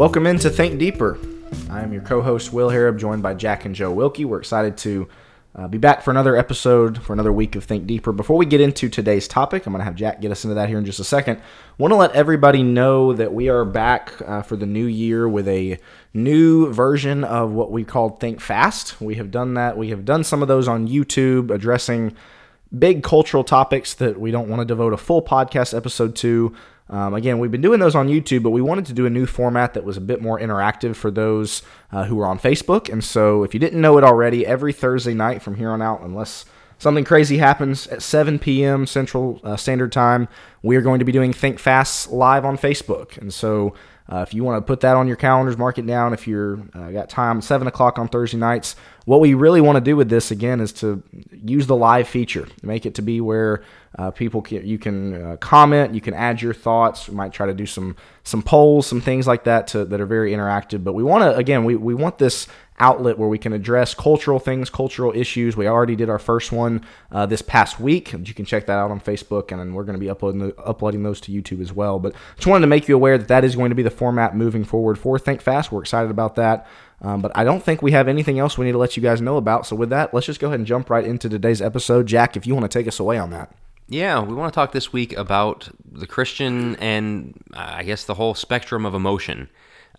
Welcome into Think Deeper. I am your co-host Will Harrop, joined by Jack and Joe Wilkie. We're excited to uh, be back for another episode, for another week of Think Deeper. Before we get into today's topic, I'm going to have Jack get us into that here in just a second. Want to let everybody know that we are back uh, for the new year with a new version of what we called Think Fast. We have done that. We have done some of those on YouTube, addressing big cultural topics that we don't want to devote a full podcast episode to. Um, again, we've been doing those on YouTube, but we wanted to do a new format that was a bit more interactive for those uh, who are on Facebook. And so, if you didn't know it already, every Thursday night from here on out, unless something crazy happens at 7 p.m. Central uh, Standard Time, we are going to be doing Think Fast live on Facebook. And so, uh, if you want to put that on your calendars, mark it down. If you're uh, got time, seven o'clock on Thursday nights. What we really want to do with this again is to use the live feature, make it to be where uh, people can you can uh, comment, you can add your thoughts. We might try to do some some polls, some things like that to, that are very interactive. But we want to again, we, we want this outlet where we can address cultural things, cultural issues. We already did our first one uh, this past week. You can check that out on Facebook, and then we're going to be uploading uploading those to YouTube as well. But just wanted to make you aware that that is going to be the format moving forward for Think Fast. We're excited about that. Um, but I don't think we have anything else we need to let you guys know about. So with that, let's just go ahead and jump right into today's episode. Jack, if you want to take us away on that. Yeah, we want to talk this week about the Christian and I guess the whole spectrum of emotion.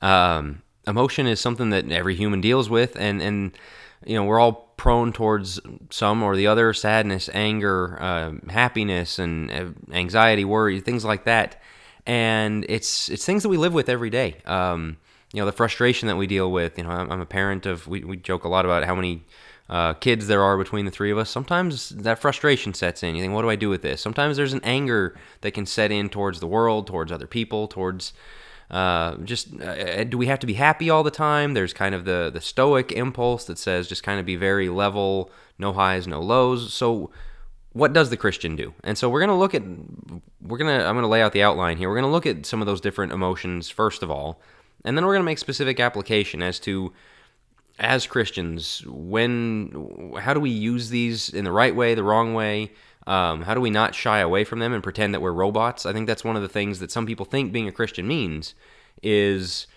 Um, emotion is something that every human deals with, and and you know we're all prone towards some or the other sadness, anger, uh, happiness, and uh, anxiety, worry, things like that. And it's it's things that we live with every day. Um, you know the frustration that we deal with. You know, I'm, I'm a parent of. We, we joke a lot about how many uh, kids there are between the three of us, sometimes that frustration sets in. You think, what do I do with this? Sometimes there's an anger that can set in towards the world, towards other people, towards uh, just uh, uh, do we have to be happy all the time? There's kind of the the stoic impulse that says just kind of be very level, no highs, no lows. So what does the Christian do? And so we're going to look at we're going to I'm going to lay out the outline here. We're going to look at some of those different emotions first of all, and then we're going to make specific application as to as Christians, when how do we use these in the right way, the wrong way? Um, how do we not shy away from them and pretend that we're robots? I think that's one of the things that some people think being a Christian means is,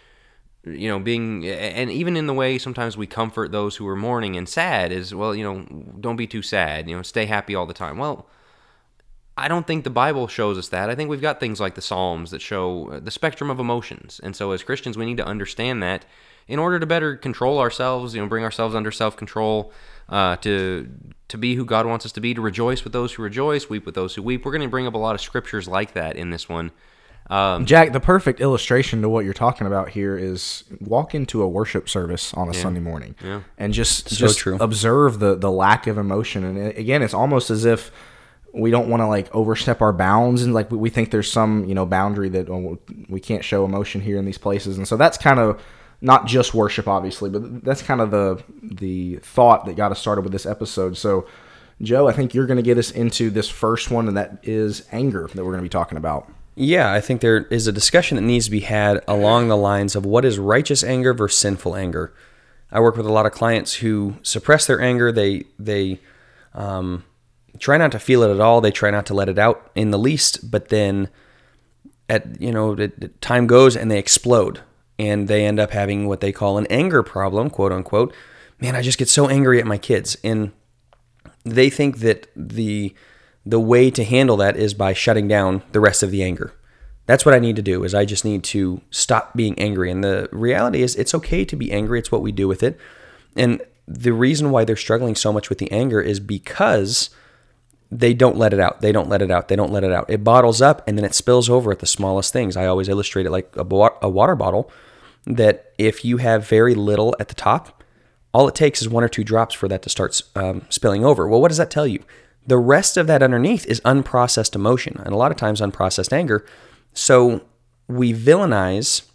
you know, being, and even in the way sometimes we comfort those who are mourning and sad is, well, you know, don't be too sad, you know, stay happy all the time. Well, I don't think the Bible shows us that. I think we've got things like the Psalms that show the spectrum of emotions. And so as Christians, we need to understand that in order to better control ourselves, you know, bring ourselves under self-control, uh, to to be who God wants us to be, to rejoice with those who rejoice, weep with those who weep. We're going to bring up a lot of scriptures like that in this one. Um, Jack, the perfect illustration to what you're talking about here is walk into a worship service on a yeah, Sunday morning yeah. and just so just true. observe the the lack of emotion. And again, it's almost as if we don't want to like overstep our bounds and like we think there's some you know boundary that oh, we can't show emotion here in these places. And so that's kind of not just worship, obviously, but that's kind of the the thought that got us started with this episode. So, Joe, I think you're going to get us into this first one, and that is anger that we're going to be talking about. Yeah, I think there is a discussion that needs to be had along the lines of what is righteous anger versus sinful anger. I work with a lot of clients who suppress their anger. They they um, try not to feel it at all. They try not to let it out in the least. But then, at you know, time goes and they explode and they end up having what they call an anger problem, quote unquote. Man, I just get so angry at my kids, and they think that the the way to handle that is by shutting down the rest of the anger. That's what I need to do is I just need to stop being angry. And the reality is it's okay to be angry. It's what we do with it. And the reason why they're struggling so much with the anger is because they don't let it out. They don't let it out. They don't let it out. It bottles up and then it spills over at the smallest things. I always illustrate it like a, a water bottle that if you have very little at the top, all it takes is one or two drops for that to start um, spilling over. Well, what does that tell you? The rest of that underneath is unprocessed emotion and a lot of times unprocessed anger. So we villainize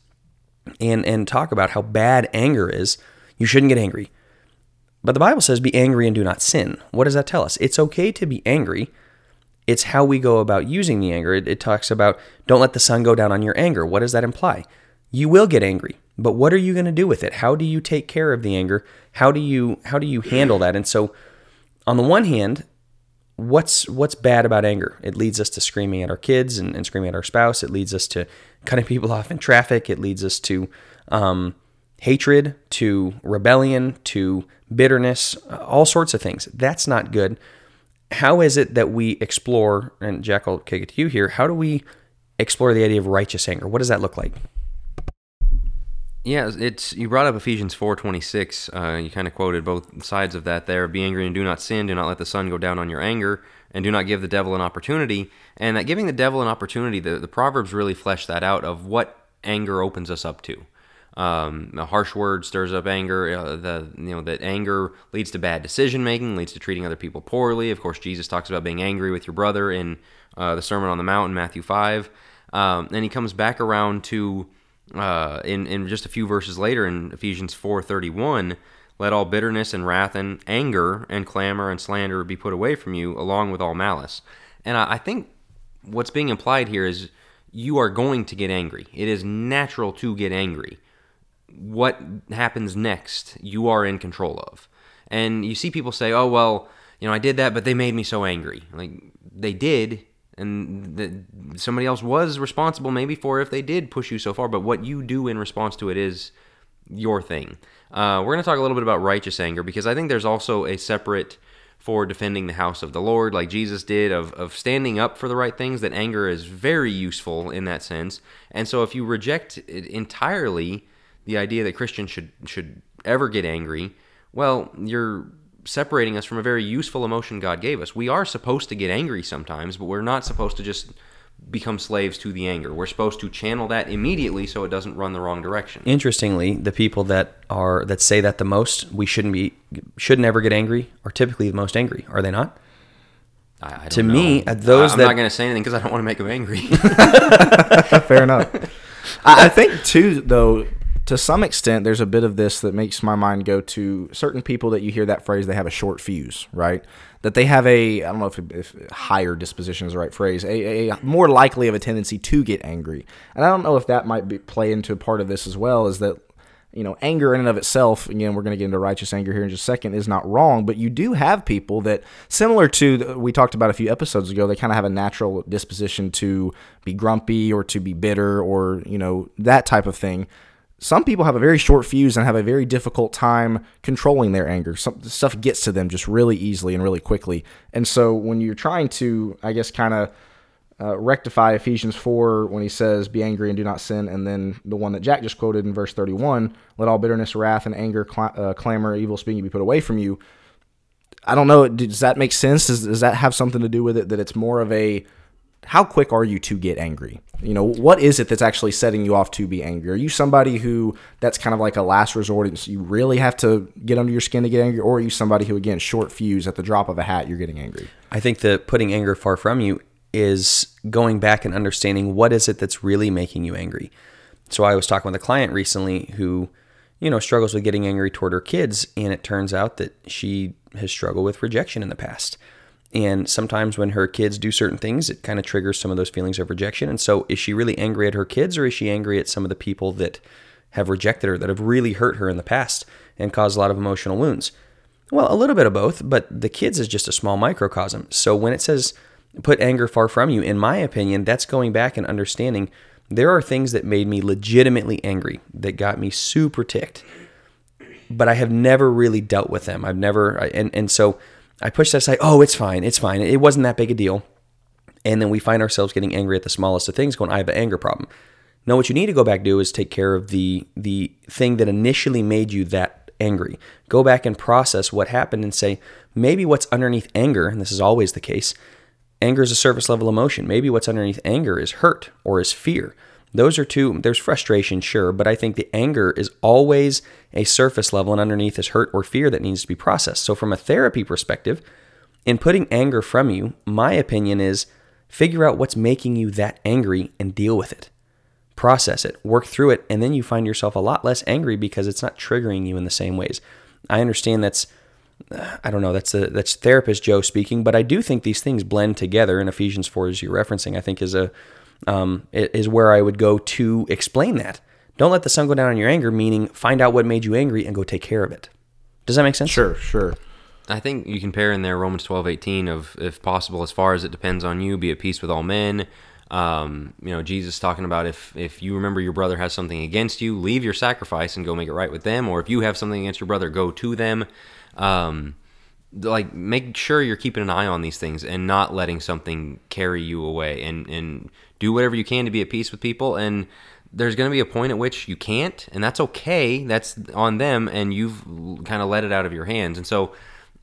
and, and talk about how bad anger is. You shouldn't get angry. But the Bible says, be angry and do not sin. What does that tell us? It's okay to be angry. It's how we go about using the anger. It, it talks about don't let the sun go down on your anger. What does that imply? you will get angry but what are you going to do with it how do you take care of the anger how do you how do you handle that and so on the one hand what's what's bad about anger it leads us to screaming at our kids and, and screaming at our spouse it leads us to cutting people off in traffic it leads us to um, hatred to rebellion to bitterness, uh, all sorts of things. That's not good. How is it that we explore, and Jack, I'll kick it to you here, how do we explore the idea of righteous anger? What does that look like? Yeah, it's you brought up Ephesians four twenty six. Uh, you kind of quoted both sides of that there. Be angry and do not sin. Do not let the sun go down on your anger, and do not give the devil an opportunity. And that giving the devil an opportunity, the, the proverbs really flesh that out of what anger opens us up to. Um, a harsh word stirs up anger. Uh, the you know that anger leads to bad decision making, leads to treating other people poorly. Of course, Jesus talks about being angry with your brother in uh, the Sermon on the Mount in Matthew five, um, and he comes back around to uh, in in just a few verses later in Ephesians four thirty one. Let all bitterness and wrath and anger and clamor and slander be put away from you, along with all malice. And I, I think what's being implied here is you are going to get angry. It is natural to get angry. What happens next, you are in control of. And you see people say, "Oh well, you know, I did that, but they made me so angry." Like they did, and the, somebody else was responsible maybe for if they did push you so far. But what you do in response to it is your thing. Uh, we're going to talk a little bit about righteous anger because I think there's also a separate for defending the house of the Lord, like Jesus did, of, of standing up for the right things, that anger is very useful in that sense. And so if you reject it entirely the idea that Christians should should ever get angry, well, you're separating us from a very useful emotion God gave us. We are supposed to get angry sometimes, but we're not supposed to just become slaves to the anger. We're supposed to channel that immediately so it doesn't run the wrong direction. Interestingly, the people that are that say that the most we shouldn't be should never get angry are typically the most angry, are they not? I, I don't To know. me, uh, those I, I'm that- not going to say anything because I don't want to make them angry. Fair enough. I, I think too, though, to some extent, there's a bit of this that makes my mind go to certain people that you hear that phrase. They have a short fuse, right? That they have a I don't know if, if higher disposition is the right phrase. A, a more likely of a tendency to get angry, and I don't know if that might be, play into a part of this as well. Is that you know, anger in and of itself, again, we're going to get into righteous anger here in just a second, is not wrong, but you do have people that, similar to we talked about a few episodes ago, they kind of have a natural disposition to be grumpy or to be bitter or, you know, that type of thing. Some people have a very short fuse and have a very difficult time controlling their anger. Some stuff gets to them just really easily and really quickly. And so when you're trying to, I guess, kind of uh, rectify Ephesians 4 when he says, Be angry and do not sin. And then the one that Jack just quoted in verse 31, Let all bitterness, wrath, and anger, cl- uh, clamor, evil speaking be put away from you. I don't know. Does that make sense? Does, does that have something to do with it? That it's more of a how quick are you to get angry? You know, what is it that's actually setting you off to be angry? Are you somebody who that's kind of like a last resort and so you really have to get under your skin to get angry? Or are you somebody who, again, short fuse at the drop of a hat, you're getting angry? I think that putting anger far from you is going back and understanding what is it that's really making you angry. So I was talking with a client recently who, you know, struggles with getting angry toward her kids, and it turns out that she has struggled with rejection in the past. And sometimes when her kids do certain things, it kind of triggers some of those feelings of rejection. And so is she really angry at her kids or is she angry at some of the people that have rejected her, that have really hurt her in the past and caused a lot of emotional wounds? Well, a little bit of both, but the kids is just a small microcosm. So when it says put anger far from you, in my opinion, that's going back and understanding there are things that made me legitimately angry, that got me super ticked, but I have never really dealt with them. I've never, and, and so I push that aside, oh, it's fine, it's fine. It wasn't that big a deal. And then we find ourselves getting angry at the smallest of things, going, I have an anger problem. No, what you need to go back do is take care of the the thing that initially made you that angry. Go back and process what happened and say, maybe what's underneath anger, and this is always the case, anger is a surface level emotion. Maybe what's underneath anger is hurt or is fear. Those are two, there's frustration, sure, but I think the anger is always a surface level and underneath is hurt or fear that needs to be processed. So, from a therapy perspective, in putting anger from you, my opinion is figure out what's making you that angry and deal with it. Process it, work through it, and then you find yourself a lot less angry because it's not triggering you in the same ways. I understand that's uh, I don't know, that's a, that's therapist Joe speaking, but I do think these things blend together. And Ephesians four, as you're referencing, I think is a um, is where I would go to explain that. Don't let the sun go down on your anger, meaning find out what made you angry and go take care of it. Does that make sense? Sure, sure. I think you can pair in there Romans twelve eighteen of if possible, as far as it depends on you, be at peace with all men. Um, you know, Jesus talking about if if you remember your brother has something against you, leave your sacrifice and go make it right with them, or if you have something against your brother, go to them. Um, like make sure you're keeping an eye on these things and not letting something carry you away and and do whatever you can to be at peace with people and there's going to be a point at which you can't and that's okay that's on them and you've kind of let it out of your hands. And so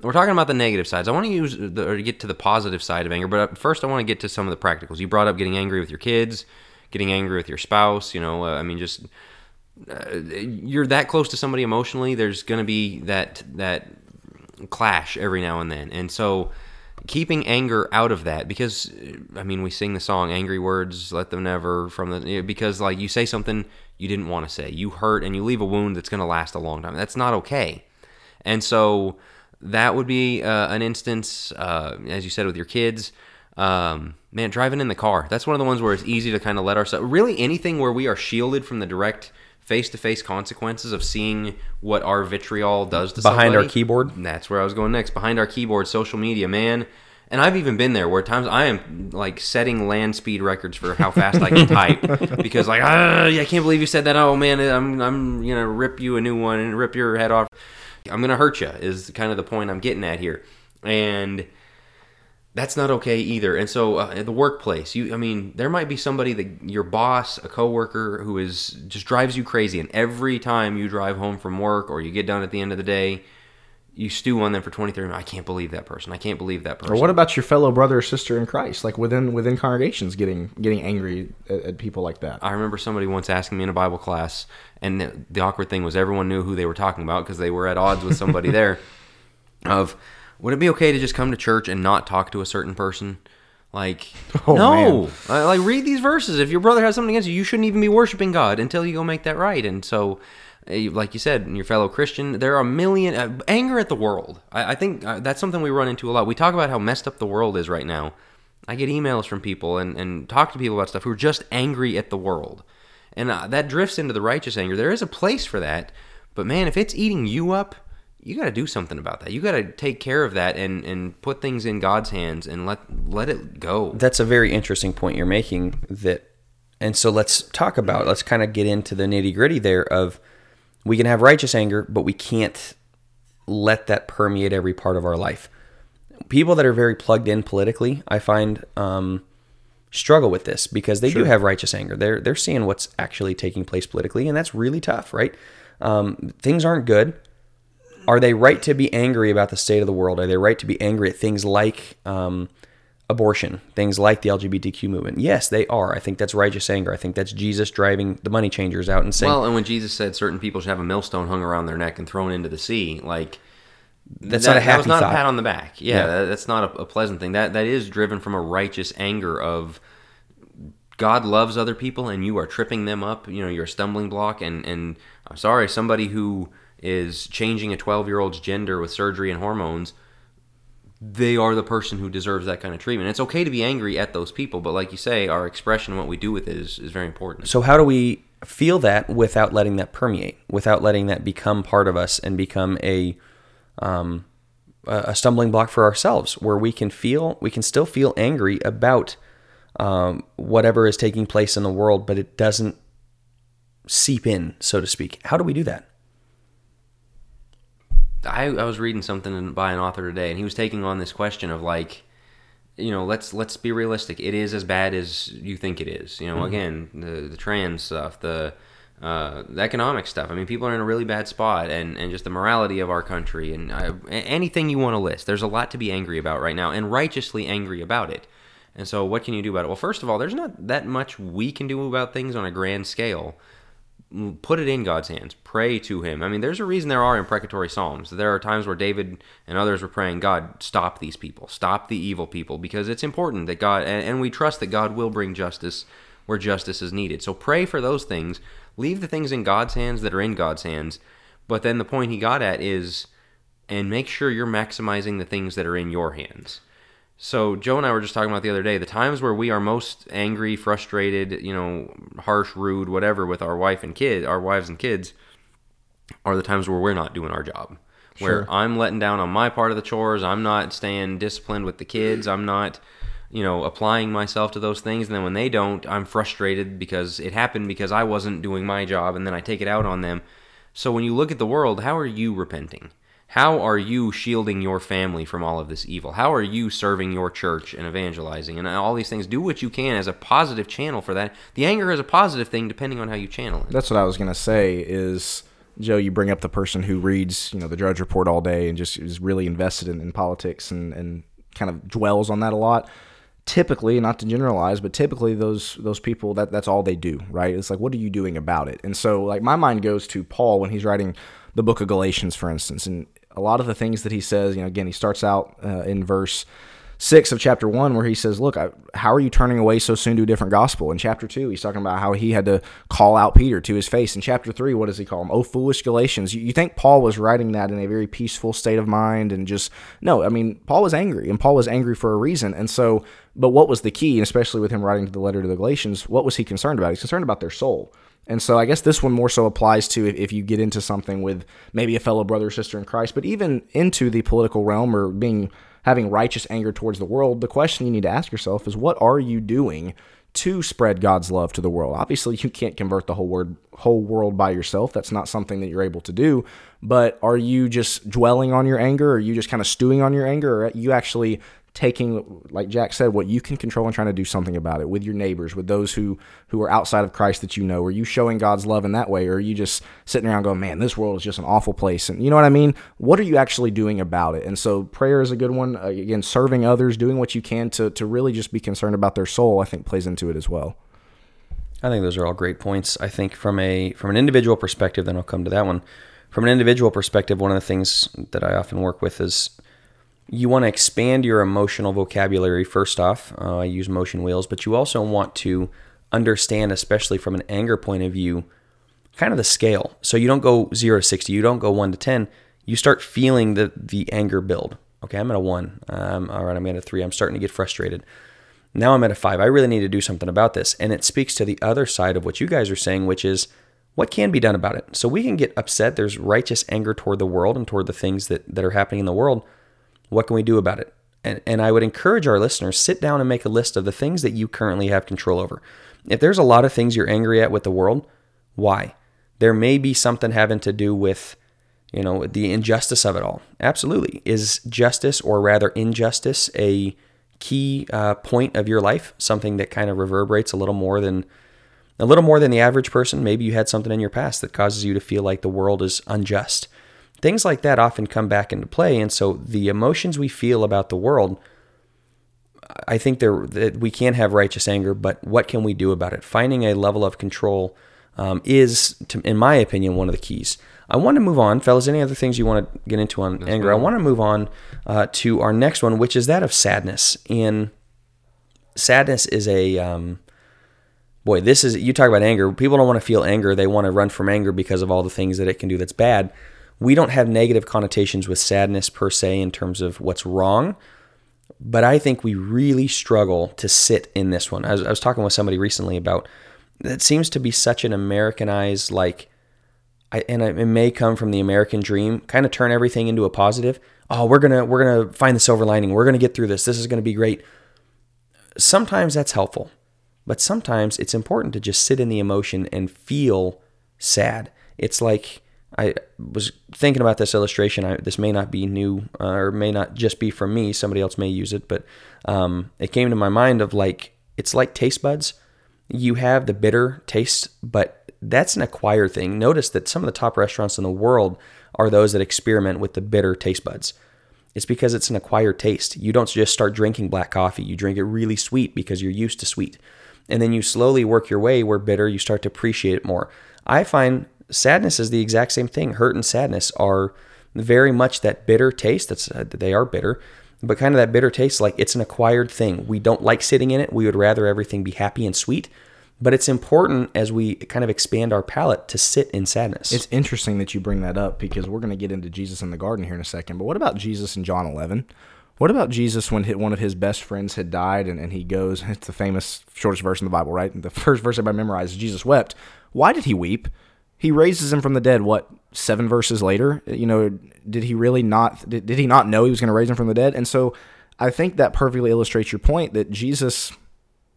we're talking about the negative sides. I want to use the, or get to the positive side of anger but first i want to get to some of the practicals. You brought up getting angry with your kids getting angry with your spouse you know uh, i mean just uh, you're that close to somebody emotionally there's going to be that that clash every now and then. And so keeping anger out of that because I mean we sing the song angry words let them never from the because like you say something you didn't want to say. You hurt and you leave a wound that's going to last a long time. That's not okay. And so that would be uh, an instance uh, as you said with your kids um, man driving in the car. That's one of the ones where it's easy to kind of let ourselves really anything where we are shielded from the direct face to face consequences of seeing what our vitriol does to behind somebody. our keyboard. That's where I was going next. Behind our keyboard, social media, man. And I've even been there where times I am like setting land speed records for how fast I can type because like ah, I can't believe you said that. Oh man, I'm I'm gonna rip you a new one and rip your head off. I'm gonna hurt you is kind of the point I'm getting at here, and that's not okay either. And so uh, the workplace, you, I mean, there might be somebody that your boss, a coworker, who is just drives you crazy, and every time you drive home from work or you get done at the end of the day, you stew on them for 20, 30 minutes. I can't believe that person. I can't believe that person. Or what about your fellow brother or sister in Christ, like within within congregations, getting getting angry at, at people like that? I remember somebody once asking me in a Bible class, and the, the awkward thing was everyone knew who they were talking about because they were at odds with somebody there. Of would it be okay to just come to church and not talk to a certain person? Like, Oh, no. Like, read these verses. If your brother has something against you, you shouldn't even be worshiping God until you go make that right. And so, eh, like you said, your fellow Christian, there are a million uh, anger at the world. I, I think uh, that's something we run into a lot. We talk about how messed up the world is right now. I get emails from people and, and talk to people about stuff who are just angry at the world. And uh, that drifts into the righteous anger. There is a place for that. But man, if it's eating you up, you got to do something about that. You got to take care of that and, and put things in God's hands and let let it go. That's a very interesting point you're making. That, and so let's talk about. Let's kind of get into the nitty gritty there. Of we can have righteous anger, but we can't let that permeate every part of our life. People that are very plugged in politically, I find, um, struggle with this because they do have righteous anger. They're they're seeing what's actually taking place politically, and that's really tough, right? Um, things aren't good. Are they right to be angry about the state of the world? Are they right to be angry at things like um, abortion, things like the LGBTQ movement? Yes, they are. I think that's righteous anger. I think that's Jesus driving the money changers out and saying, Well, and when Jesus said certain people should have a millstone hung around their neck and thrown into the sea, like That's that, not a happy. that was not thought. a pat on the back. Yeah, Yeah. that- that's not a, a pleasant thing. That that is driven from a righteous anger of God loves other people and you are tripping them up. You know, you're a stumbling block. And and I'm sorry, somebody who is changing a 12 year old's gender with surgery and hormones. They are the person who deserves that kind of treatment. It's okay to be angry at those people, but like you say, our expression what we do with it is, is very important. So how do we feel that without letting that permeate, without letting that become part of us and become a um, a stumbling block for ourselves, where we can feel we can still feel angry about um, whatever is taking place in the world, but it doesn't seep in, so to speak. How do we do that? I, I was reading something by an author today, and he was taking on this question of like, you know, let's let's be realistic. It is as bad as you think it is. You know, again, the the trans stuff, the uh, the economic stuff. I mean, people are in a really bad spot, and and just the morality of our country, and uh, anything you want to list. There's a lot to be angry about right now, and righteously angry about it. And so, what can you do about it? Well, first of all, there's not that much we can do about things on a grand scale put it in God's hands. Pray to Him. I mean, there's a reason there are imprecatory psalms. There are times where David and others were praying, God, stop these people, stop the evil people, because it's important that God, and, and we trust that God will bring justice where justice is needed. So pray for those things. Leave the things in God's hands that are in God's hands. But then the point he got at is, and make sure you're maximizing the things that are in your hands. So Joe and I were just talking about the other day the times where we are most angry, frustrated, you know, harsh, rude, whatever with our wife and kid, our wives and kids, are the times where we're not doing our job. Where I'm letting down on my part of the chores, I'm not staying disciplined with the kids, I'm not you know, applying myself to those things. And then when they don't, I'm frustrated because it happened because I wasn't doing my job. And then I take it out on them. So when you look at the world, how are you repenting? How are you shielding your family from all of this evil? How are you serving your church and evangelizing and all these things? Do what you can as a positive channel for that. The anger is a positive thing depending on how you channel it. That's what I was going to say is Joe, you bring up the person who reads, you know, the Drudge Report all day and just is really invested in, in politics and, and kind of dwells on that a lot typically not to generalize but typically those those people that that's all they do right it's like what are you doing about it and so like my mind goes to paul when he's writing the book of galatians for instance and a lot of the things that he says you know again he starts out uh, in verse 6 of chapter 1 where he says look I, how are you turning away so soon to a different gospel in chapter 2 he's talking about how he had to call out peter to his face in chapter 3 what does he call him oh foolish galatians you, you think paul was writing that in a very peaceful state of mind and just no i mean paul was angry and paul was angry for a reason and so but what was the key, especially with him writing the letter to the Galatians? What was he concerned about? He's concerned about their soul. And so I guess this one more so applies to if, you get into something with maybe a fellow brother or sister in Christ, but even into the political realm or being having righteous anger towards the world, the question you need to ask yourself is what are you doing to spread God's love to the world? Obviously, you can't convert the whole word whole world by yourself. That's not something that you're able to do. But are you just dwelling on your anger? Or are you just kind of stewing on your anger? Or are you actually taking like jack said what you can control and trying to do something about it with your neighbors with those who who are outside of christ that you know. Are you showing god's love in that way or are you just sitting around going man this world is just an awful place and you know what i mean? What are you actually doing about it? And so prayer is a good one. Uh, again serving others doing what you can to to really just be concerned about their soul i think plays into it as well. I think those are all great points. I think from a from an individual perspective then i'll come to that one. From an individual perspective one of the things that i often work with is you want to expand your emotional vocabulary first off. Uh, I use emotion wheels, but you also want to understand, especially from an anger point of view, kind of the scale. So you don't go 0 to 60, you don't go 1 to 10. You start feeling the, the anger build. Okay, I'm at a 1. Um, all right, I'm at a 3. I'm starting to get frustrated. Now I'm at a 5. I really need to do something about this. And it speaks to the other side of what you guys are saying, which is what can be done about it. So we can get upset. There's righteous anger toward the world and toward the things that, that are happening in the world what can we do about it? And, and I would encourage our listeners sit down and make a list of the things that you currently have control over. If there's a lot of things you're angry at with the world, why? There may be something having to do with, you know, the injustice of it all. Absolutely. Is justice or rather injustice a key uh, point of your life? Something that kind of reverberates a little more than a little more than the average person. Maybe you had something in your past that causes you to feel like the world is unjust things like that often come back into play. And so the emotions we feel about the world, I think there that we can have righteous anger, but what can we do about it? Finding a level of control um, is, to, in my opinion, one of the keys. I want to move on, fellas. Any other things you want to get into on That's anger? I want to move on uh, to our next one, which is that of sadness. And sadness is a um, boy. This is you talk about anger. People don't want to feel anger; they want to run from anger because of all the things that it can do that's bad we don't have negative connotations with sadness per se in terms of what's wrong, but I think we really struggle to sit in this one. I was, I was talking with somebody recently about it seems to be such an Americanized like. I, and it may come from the American dream, kind of turn everything into a positive. Oh, we're gonna we're gonna find the silver lining. We're gonna get through this. This is gonna be great. Sometimes that's helpful, but sometimes it's important to just sit in the emotion and feel sad. It's like I was thinking about this illustration. I, this may not be new uh, or may not just be from me. Somebody else may use it, but um, it came to my mind of like it's like taste buds. You have the bitter taste, but that's an acquired thing. Notice that some of the top restaurants in the world are those that experiment with the bitter taste buds. It's because it's an acquired taste. You don't just start drinking black coffee. You drink it really sweet because you're used to sweet. And then you slowly work your way where bitter, you start to appreciate it more. I find sadness is the exact same thing. Hurt and sadness are very much that bitter taste. That's uh, they are bitter, but kind of that bitter taste. Like it's an acquired thing. We don't like sitting in it. We would rather everything be happy and sweet. But it's important as we kind of expand our palate to sit in sadness. It's interesting that you bring that up because we're going to get into Jesus in the garden here in a second. But what about Jesus in John 11? What about Jesus when one of his best friends had died and, and he goes, it's the famous shortest verse in the Bible, right? The first verse everybody memorizes, Jesus wept. Why did he weep? He raises him from the dead what seven verses later you know did he really not did, did he not know he was going to raise him from the dead and so I think that perfectly illustrates your point that Jesus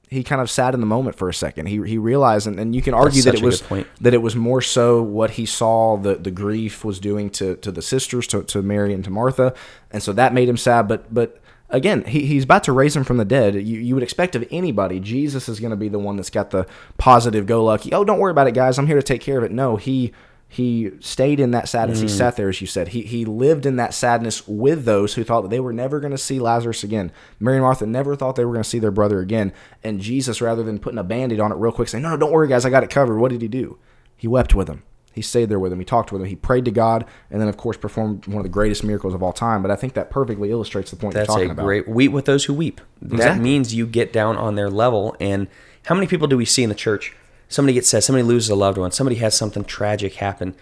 he kind of sat in the moment for a second. He he realized, and, and you can argue that it was that it was more so what he saw the the grief was doing to to the sisters, to, to Mary and to Martha, and so that made him sad. But but again, he, he's about to raise him from the dead. You you would expect of anybody, Jesus is going to be the one that's got the positive, go lucky. Oh, don't worry about it, guys. I'm here to take care of it. No, he he stayed in that sadness. He Mm. sat there, as you said. He he lived in that sadness with those who thought that they were never going to see Lazarus again. Mary and Martha never thought they were going to see their brother again. And Jesus, rather than putting a band-aid on it real quick, saying, "No, no, don't worry, guys, I got it covered." What did he do? He wept with them. He stayed there with them. He talked with them. He prayed to God, and then, of course, performed one of the greatest miracles of all time. But I think that perfectly illustrates the point That's you're talking a about. great weep with those who weep. That means you get down on their level. And how many people do we see in the church? Somebody gets sad, somebody loses a loved one, somebody has something tragic happen,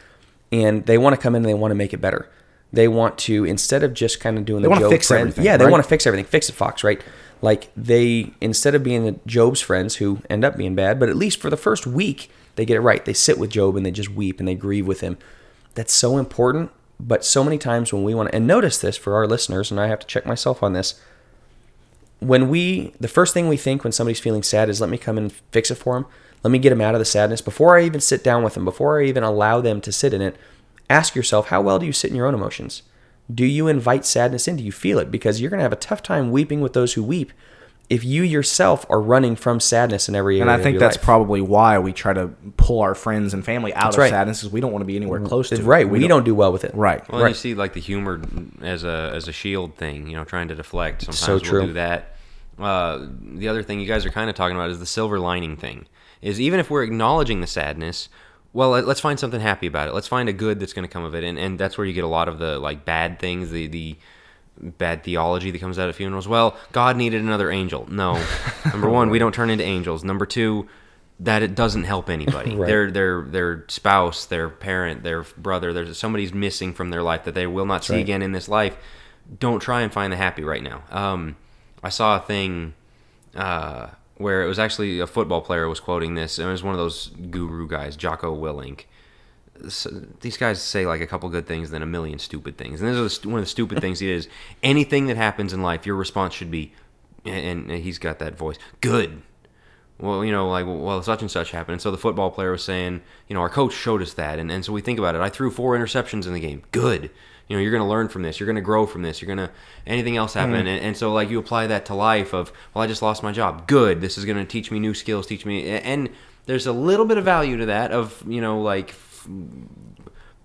and they want to come in and they want to make it better. They want to instead of just kind of doing the wanna Job fix friend, everything, yeah, they right? want to fix everything, fix it, Fox, right? Like they instead of being the Job's friends who end up being bad, but at least for the first week they get it right. They sit with Job and they just weep and they grieve with him. That's so important. But so many times when we want to, and notice this for our listeners, and I have to check myself on this when we the first thing we think when somebody's feeling sad is let me come and fix it for them let me get them out of the sadness before i even sit down with them before i even allow them to sit in it ask yourself how well do you sit in your own emotions do you invite sadness in do you feel it because you're going to have a tough time weeping with those who weep if you yourself are running from sadness in every area And I of think your that's life. probably why we try to pull our friends and family out of right. sadness, is we don't want to be anywhere close to it. right we, don't, do well with it Right. Well, Right. you see like the humor as a as a shield thing, you know, trying to deflect. Sometimes So we'll true. do that. Uh, the other thing you guys are kind of talking about is the silver lining thing. Is even if we're acknowledging the sadness, well, let- let's find something happy about it. Let's find a good that's going to come of it, and and that's where you get a lot of the like bad things, the the bad theology that comes out of funerals. Well, God needed another angel. No, number one, we don't turn into angels. Number two. That it doesn't help anybody. Right. Their their their spouse, their parent, their brother. There's somebody's missing from their life that they will not see right. again in this life. Don't try and find the happy right now. Um, I saw a thing uh, where it was actually a football player was quoting this, and it was one of those guru guys, Jocko Willink. So these guys say like a couple good things, then a million stupid things. And this is one of the stupid things he is. Anything that happens in life, your response should be, and, he's got that voice, good. Well, you know, like, well, such and such happened. And so the football player was saying, you know, our coach showed us that. And, and so we think about it. I threw four interceptions in the game. Good. You know, you're going to learn from this. You're going to grow from this. You're going to, anything else mm-hmm. happen. And, and so, like, you apply that to life of, well, I just lost my job. Good. This is going to teach me new skills, teach me. And there's a little bit of value to that of, you know, like,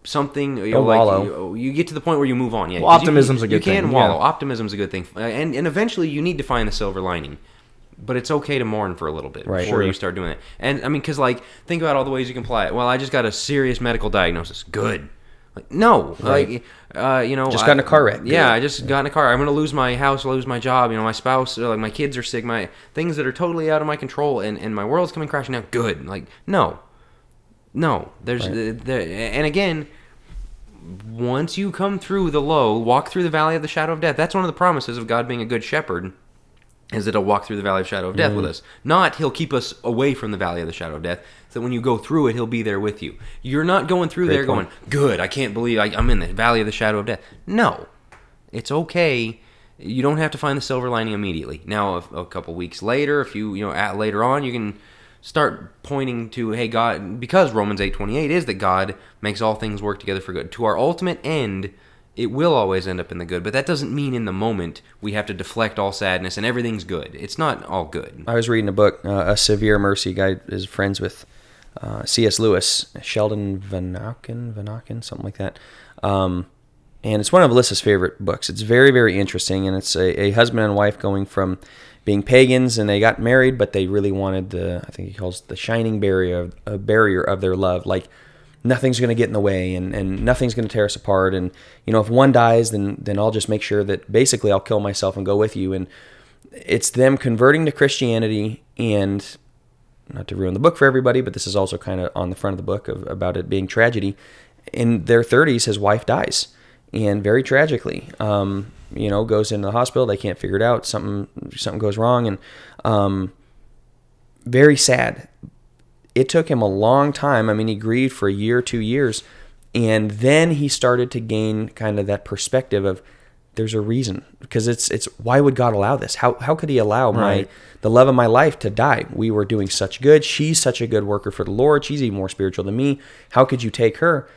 something you, know, like you, you get to the point where you move on. Yeah, Well, 'cause you- optimism's a You good can wallow. yeah. Optimism's a good thing, and and eventually you need to find the silver lining. But it's okay to mourn for a little bit Right. before Sure. you start doing it. And I mean, because like, think about all the ways you can apply it. Well, I just got a serious medical diagnosis. Good. Like, no, like, uh, you know, Just I- got in a car wreck. Yeah, Good. I just got in a car. I'm gonna lose my house, lose my job. You know, my spouse, uh, like my kids are sick. My things that are totally out of my control, and and my world's coming crashing down. Good. Like, no, no. There's uh, there, and again, once you come through the low, walk through the valley of the shadow of death. That's one of the promises of God being a good shepherd. Is that he'll walk through the valley of shadow of death with us? Not he'll keep us away from the valley of the shadow of death. So that when you go through it, he'll be there with you. You're not going through there point. going, "Good, I can't believe I, I'm in the valley of the shadow of death." No, it's okay. You don't have to find the silver lining immediately. Now, a, a couple weeks later, if you you know at later on, you can start pointing to, "Hey, God," because Romans eight twenty eight is that God makes all things work together for good. To our ultimate end, it will always end up in the good. But that doesn't mean in the moment we have to deflect all sadness and everything's good. It's not all good. I was reading a book, uh, A Severe Mercy. Guy is friends with uh, C.S. Lewis, Sheldon Van Auken, Van Auken, something like that. Um, and it's one of Alyssa's favorite books. It's very, very interesting, and it's a, a husband and wife going from being pagans and they got married, but they really wanted the I think he calls the shining barrier, a barrier of their love, like nothing's going to get in the way and, and nothing's going to tear us apart. And you know if one dies then then I'll just make sure that basically I'll kill myself and go with you. And it's them converting to Christianity and not to ruin the book for everybody but this is also kind of on the front of the book of, about it being tragedy. In their 30s his wife dies and very tragically um, you know goes into the hospital they can't figure it out something something goes wrong and um, very sad it took him a long time. I mean, he grieved for a year, two years, and then he started to gain kind of that perspective of there's a reason because it's it's why would God allow this? How how could He allow my the love of my life to die? We were doing such good. She's such a good worker for the Lord. She's even more spiritual than me. How could you take her?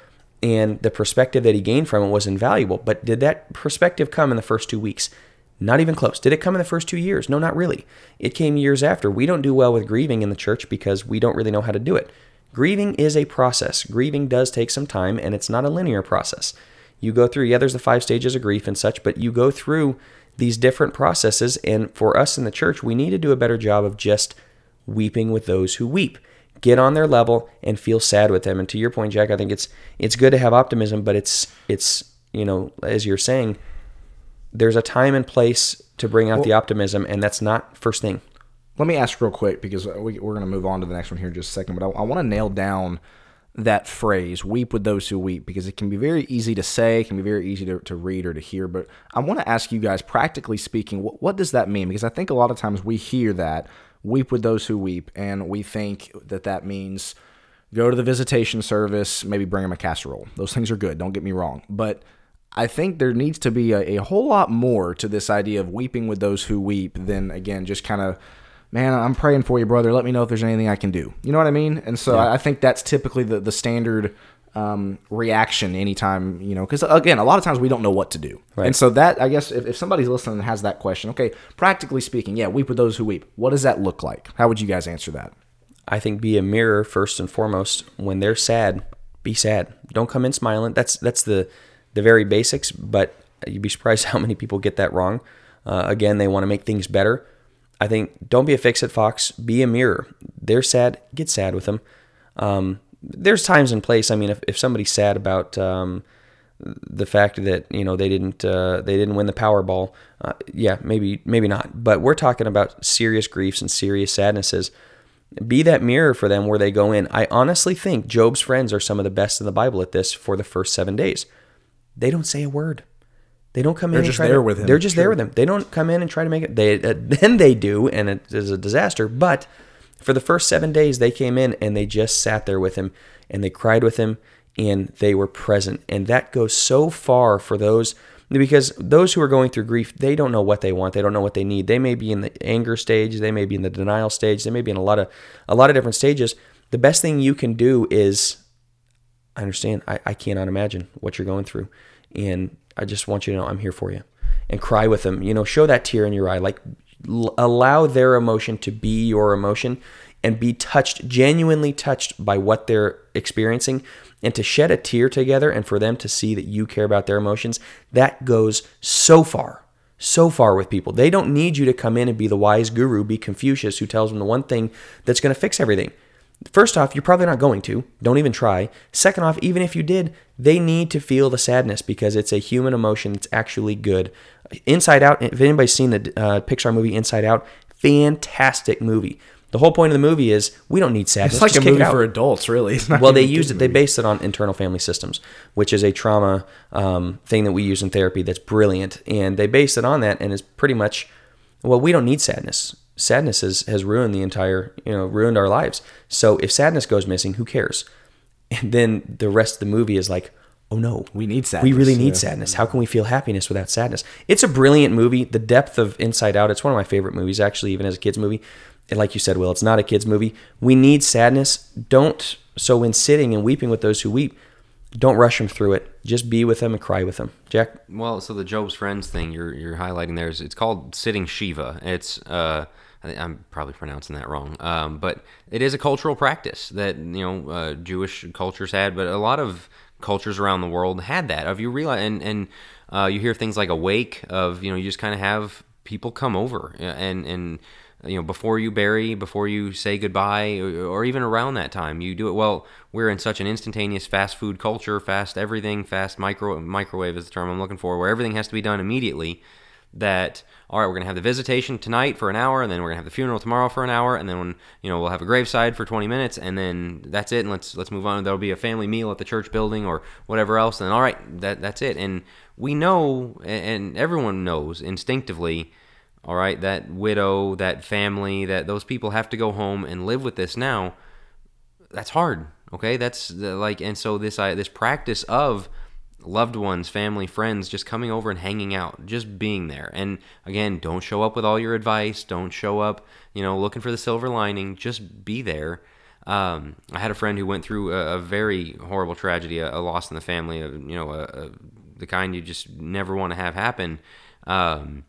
And the perspective that he gained from it was invaluable. But did that perspective come in the first two weeks? Not even close. Did it come in the first two years? No, not really. It came years after. We don't do well with grieving in the church because we don't really know how to do it. Grieving is a process. Grieving does take some time and it's not a linear process. You go through, yeah, there's the five stages of grief and such, but you go through these different processes. And for us in the church, we need to do a better job of just weeping with those who weep. Get on their level and feel sad with them. And to your point, Jack, I think it's it's good to have optimism, but it's it's you know, as you're saying, there's a time and place to bring out the optimism, and that's not first thing. Let me ask real quick because we, we're going to move on to the next one here in just a second. But I, I want to nail down that phrase, weep with those who weep, because it can be very easy to say, it can be very easy to, to read or to hear. But I want to ask you guys, practically speaking, what, what does that mean? Because I think a lot of times we hear that, weep with those who weep, and we think that that means go to the visitation service, maybe bring them a casserole. Those things are good, don't get me wrong. But I think there needs to be a, a whole lot more to this idea of weeping with those who weep than, again, just kind of man, I'm praying for you, brother. Let me know if there's anything I can do. You know what I mean? And so I I think that's typically the, the standard um, reaction anytime, you know, because again, a lot of times we don't know what to do. Right. And so that, I guess, if, if somebody's listening and has that question, okay, practically speaking, yeah, weep with those who weep. What does that look like? How would you guys answer that? I think be a mirror first and foremost. When they're sad, be sad. Don't come in smiling. That's that's the the very basics. But you'd be surprised how many people get that wrong. Uh, again, they want to make things better. I think don't be a fix it fox. Be a mirror. They're sad. Get sad with them. Um, there's times and place. I mean, if, if somebody's sad about um, the fact that you know they didn't uh, they didn't win the Powerball, uh, yeah, maybe maybe not. But we're talking about serious griefs and serious sadnesses. Be that mirror for them where they go in. I honestly think Job's friends are some of the best in the Bible at this for the first seven days. They don't say a word. They don't come in. and just there to- with him. They're just Sure. there with him. They don't come in and try to make it. They uh, then they do, and it is a disaster. But for the first seven days, they came in and they just sat there with him, and they cried with him, and they were present. And that goes so far for those because those who are going through grief, they don't know what they want. They don't know what they need. They may be in the anger stage. They may be in the denial stage. They may be in a lot of a lot of different stages. The best thing you can do is I understand. I, I cannot imagine what you're going through. And I just want you to know I'm here for you. And cry with them. You know, show that tear in your eye. Like, allow their emotion to be your emotion and be touched, genuinely touched by what they're experiencing. And to shed a tear together and for them to see that you care about their emotions, that goes so far so far with people. They don't need you to come in and be the wise guru, be Confucius, who tells them the one thing that's going to fix everything. First off, you're probably not going to. Don't even try. Second off, even if you did, they need to feel the sadness because it's a human emotion that's actually good. Inside Out, if anybody's seen the uh, Pixar movie Inside Out, fantastic movie. The whole point of the movie is we don't need sadness. It's like Just a movie for adults, really. Well, they used it. They based it on internal family systems, which is a trauma um, thing that we use in therapy. That's brilliant, and they based it on that, and it's pretty much, well, we don't need sadness. Sadness has, has ruined the entire, you know, ruined our lives. So if sadness goes missing, who cares? And then the rest of the movie is like, oh no, We need sadness. We really need yeah. sadness. How can we feel happiness without sadness? It's a brilliant movie. The depth of Inside Out. It's one of my favorite movies, actually, even as a kids movie. And like you said, Will, it's not a kids movie. We need sadness. Don't. So when sitting and weeping with those who weep, don't rush them through it. Just be with them and cry with them. Jack. Well, so the Job's friends thing you're you're highlighting there is it's called sitting Shiva. It's uh, I'm probably pronouncing that wrong, um, but it is a cultural practice that you know uh, Jewish cultures had, but a lot of cultures around the world had that. Of you realize, and and uh, you hear things like a wake of you know you just kind of have people come over and and you know before you bury before you say goodbye or, or even around that time you do it well we're in such an instantaneous fast food culture fast everything fast micro microwave is the term i'm looking for where everything has to be done immediately that all right we're to have the visitation tonight for an hour and then we're to have the funeral tomorrow for an hour and then when you know we'll have a graveside for 20 minutes and then that's it and let's let's move on. There'll be a family meal at the church building or whatever else and all right that that's it. And we know and everyone knows instinctively all right that widow that family that those people have to go home and live with this now. That's hard okay? That's like and so this I, this practice of loved ones, family, friends, just coming over and hanging out, just being there. And again, don't show up with all your advice. Don't show up, you know, looking for the silver lining. Just be there. Um, I had a friend who went through a, a very horrible tragedy, a, a, loss in the family, a, you know, a, the kind you just never want to have happen. Um,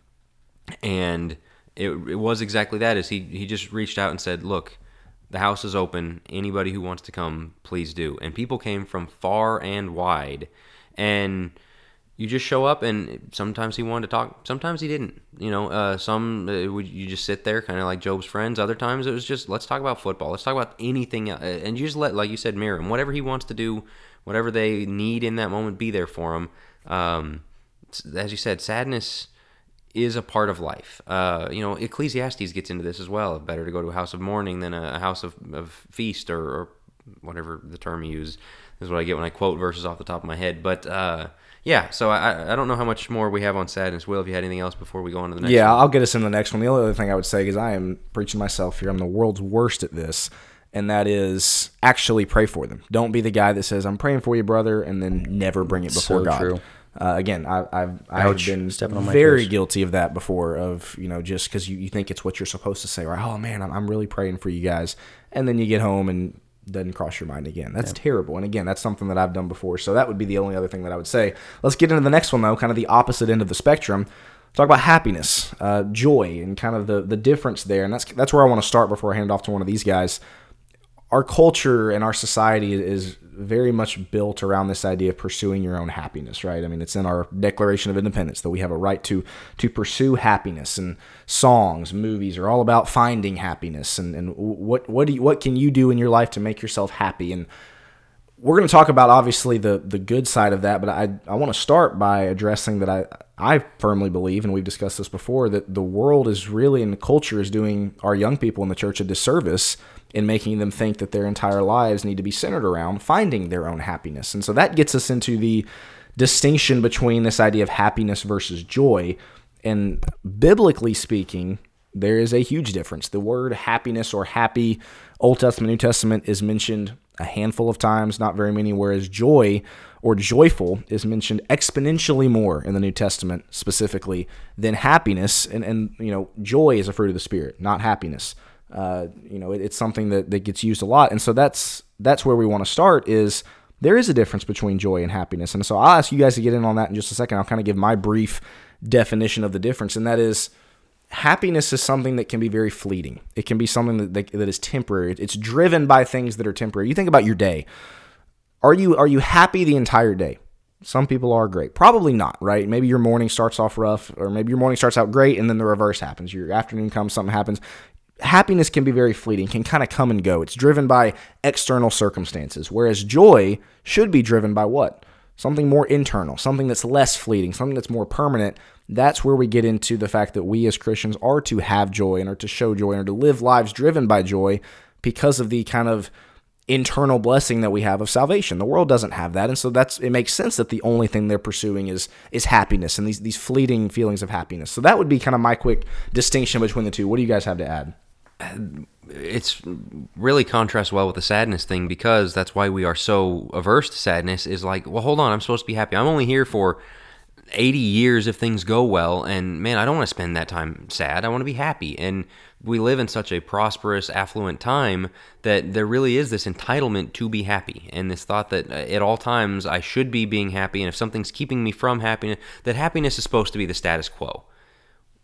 and it, it was exactly that. Is he he just reached out and said, "Look, the house is open. Anybody who wants to come, please do." And people came from far and wide, and you just show up and sometimes he wanted to talk sometimes he didn't you know uh, some uh, would you just sit there kind of like job's friends other times it was just let's talk about football let's talk about anything uh, and you just let like you said mirror whatever he wants to do whatever they need in that moment be there for him um, as you said sadness is a part of life. Uh, you know, Ecclesiastes gets into this as well. Better to go to a house of mourning than a, house of, of feast or, or, whatever the term you use is what I get when I quote verses off the top of my head. But uh, yeah, so I, I don't know how much more we have on sadness. Will, if you had anything else before we go on to the next yeah, one. I'll get us in the next one. The only other thing I would say is I am preaching myself here. I'm the world's worst at this. And that is actually pray for them. Don't be the guy that says, I'm praying for you, brother, and then never bring it before so God. True. Uh, again, I, I've I've been very toes. guilty of that before. Of you know, just because you, you think it's what you're supposed to say, right? Oh man, I'm, I'm really praying for you guys, and then you get home and doesn't cross your mind again. That's yeah. terrible. And again, that's something that I've done before. So that would be the only other thing that I would say. Let's get into the next one though, kind of the opposite end of the spectrum. Talk about happiness, uh, joy, and kind of the the difference there. And that's that's where I want to start before I hand it off to one of these guys our culture and our society is very much built around this idea of pursuing your own happiness, right? I mean, it's in our Declaration of Independence that we have a right to to pursue happiness, and songs, movies are all about finding happiness, and, and what what do you, what can you do in your life to make yourself happy? And we're going to talk about obviously the the good side of that, but I I want to start by addressing that I I firmly believe, and we've discussed this before, that the world is really and the culture is doing our young people in the church a disservice in making them think that their entire lives need to be centered around finding their own happiness. And so that gets us into the distinction between this idea of happiness versus joy. And biblically speaking, there is a huge difference. The word happiness or happy, Old Testament, New Testament, is mentioned a handful of times, not very many, whereas joy or joyful is mentioned exponentially more in the New Testament specifically than happiness. And, and you know, joy is a fruit of the Spirit, not happiness. Uh, you know, it, it's something that, that gets used a lot. And so that's that's where we want to start is there is a difference between joy and happiness. And so I'll ask you guys to get in on that in just a second. I'll kind of give my brief definition of the difference, and that is happiness is something that can be very fleeting. It can be something that, that, that is temporary. It's driven by things that are temporary. You think about your day. Are you are you happy the entire day? Some people are great. Probably not, right? Maybe your morning starts off rough, or maybe your morning starts out great and then the reverse happens. Your afternoon comes, something happens happiness can be very fleeting, can kind of come and go. It's driven by external circumstances, whereas joy should be driven by what? Something more internal, something that's less fleeting, something that's more permanent. That's where we get into the fact that we as Christians are to have joy and are to show joy and are to live lives driven by joy because of the kind of internal blessing that we have of salvation. The world doesn't have that, and so that's it makes sense that the only thing they're pursuing is is happiness and these these fleeting feelings of happiness. So that would be kind of my quick distinction between the two. What do you guys have to add? It's really contrasts well with the sadness thing because that's why we are so averse to sadness is like well hold on i'm supposed to be happy. I'm only here for 80 years if things go well and man i don't want to spend that time sad. I want to be happy. And we live in such a prosperous affluent time that there really is this entitlement to be happy and this thought that uh, at all times i should be being happy and if something's keeping me from happiness that happiness is supposed to be the status quo.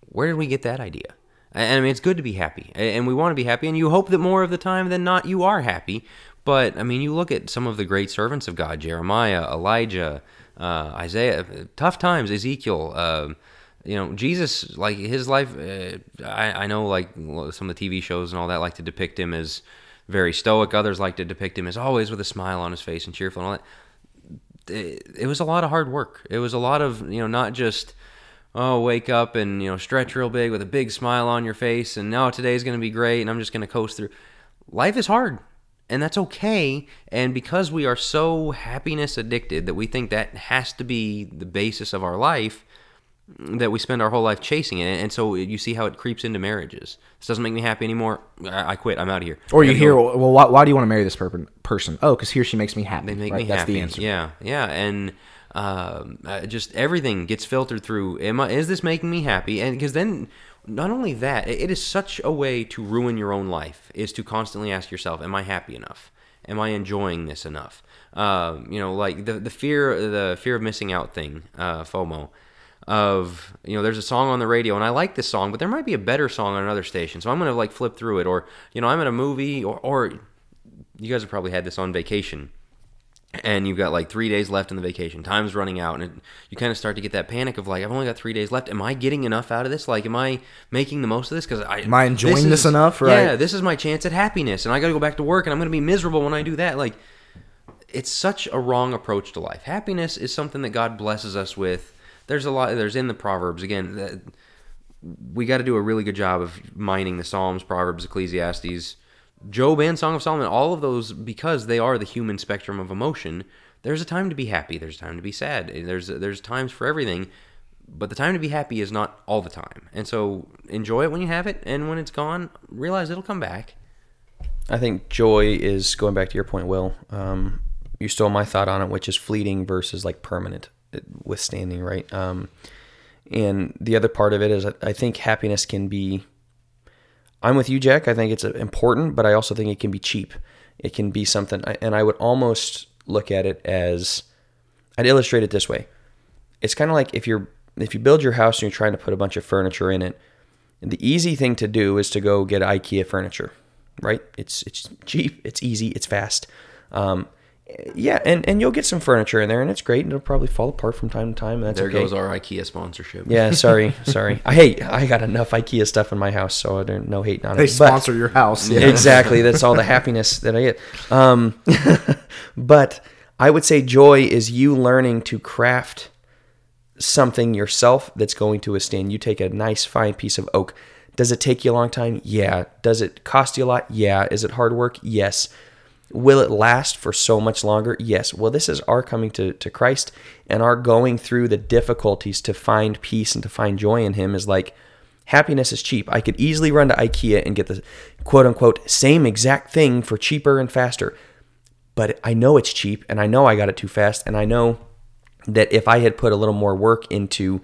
Where did we get that idea and I mean, it's good to be happy, and we want to be happy, and you hope that more of the time than not you are happy. But I mean, you look at some of the great servants of God: Jeremiah, Elijah, uh, Isaiah. Tough times. Ezekiel. Uh, you know, Jesus, like his life. Uh, I, I know, like some of the TV shows and all that, like to depict him as very stoic. Others like to depict him as always with a smile on his face and cheerful and all that. It, it was a lot of hard work. It was a lot of you know, not just oh, wake up and you know stretch real big with a big smile on your face, and now today's going to be great, and I'm just going to coast through. Life is hard, and that's okay. And because we are so happiness addicted that we think that has to be the basis of our life, that we spend our whole life chasing it. And so you see how it creeps into marriages. This doesn't make me happy anymore. I, quit. I'm out of here. Or you hear, well, why, why, do you want to marry this person? Oh, because he or she makes me happy. They make right? me That's happy. That's the answer. Yeah, yeah, and Um, uh, just everything gets filtered through. Am I? Is this making me happy? And because then, not only that, it- it is such a way to ruin your own life. Is to constantly ask yourself, "Am I happy enough? Am I enjoying this enough?" Um, you know, like the the fear the fear of missing out thing, uh, FOMO of you know there's a song on the radio and I like this song but there might be a better song on another station so I'm gonna like flip through it or you know I'm in a movie or or you guys have probably had this on vacation and you've got like three days left in the vacation time's running out and it, you kind of start to get that panic of like I've only got three days left am I getting enough out of this like am I making the most of this because I Am I enjoying this is- enough? Right. yeah this is my chance at happiness and I gotta go back to work and I'm gonna be miserable when I do that like it's such a wrong approach to life. Happiness is something that God blesses us with. There's a lot. There's in the Proverbs again. That we got to do a really good job of mining the Psalms, Proverbs, Ecclesiastes, Job, and Song of Solomon. All of those because they are the human spectrum of emotion. There's a time to be happy. There's a time to be sad. There's there's times for everything. But the time to be happy is not all the time. And so enjoy it when you have it, and when it's gone, realize it'll come back. I think joy is going back to your point, Will. Um, you stole my thought on it, which is fleeting versus like permanent, uh, withstanding, right? Um, and the other part of it is I think happiness can be. I'm with you, Jack. I think it's uh, important, but I also think it can be cheap. It can be something, and I would almost look at it as I'd illustrate it this way. It's kind of like if you're if you build your house and you're trying to put a bunch of furniture in it. The easy thing to do is to go get IKEA furniture, right? It's it's cheap, it's easy, it's fast. Um, yeah, and, and you'll get some furniture in there, and it's great, and it'll probably fall apart from time to time. And that's There okay. goes our IKEA sponsorship. Yeah, sorry, sorry. I hate. I got enough IKEA stuff in my house, so I don't no hating on They it. They sponsor your house. Yeah. exactly. That's all the happiness that I get. Um, but I would say joy is you learning to craft something yourself that's going to withstand. You take a nice fine piece of oak. Does it take you a long time? Yeah. Does it cost you a lot? Yeah. Is it hard work? Yes. Will it last for so much longer? Yes. Well, this is our coming to, to Christ and our going through the difficulties to find peace and to find joy in Him is like happiness is cheap. I could easily run to IKEA and get the quote unquote same exact thing for cheaper and faster. But I know it's cheap and I know I got it too fast and I know that if I had put a little more work into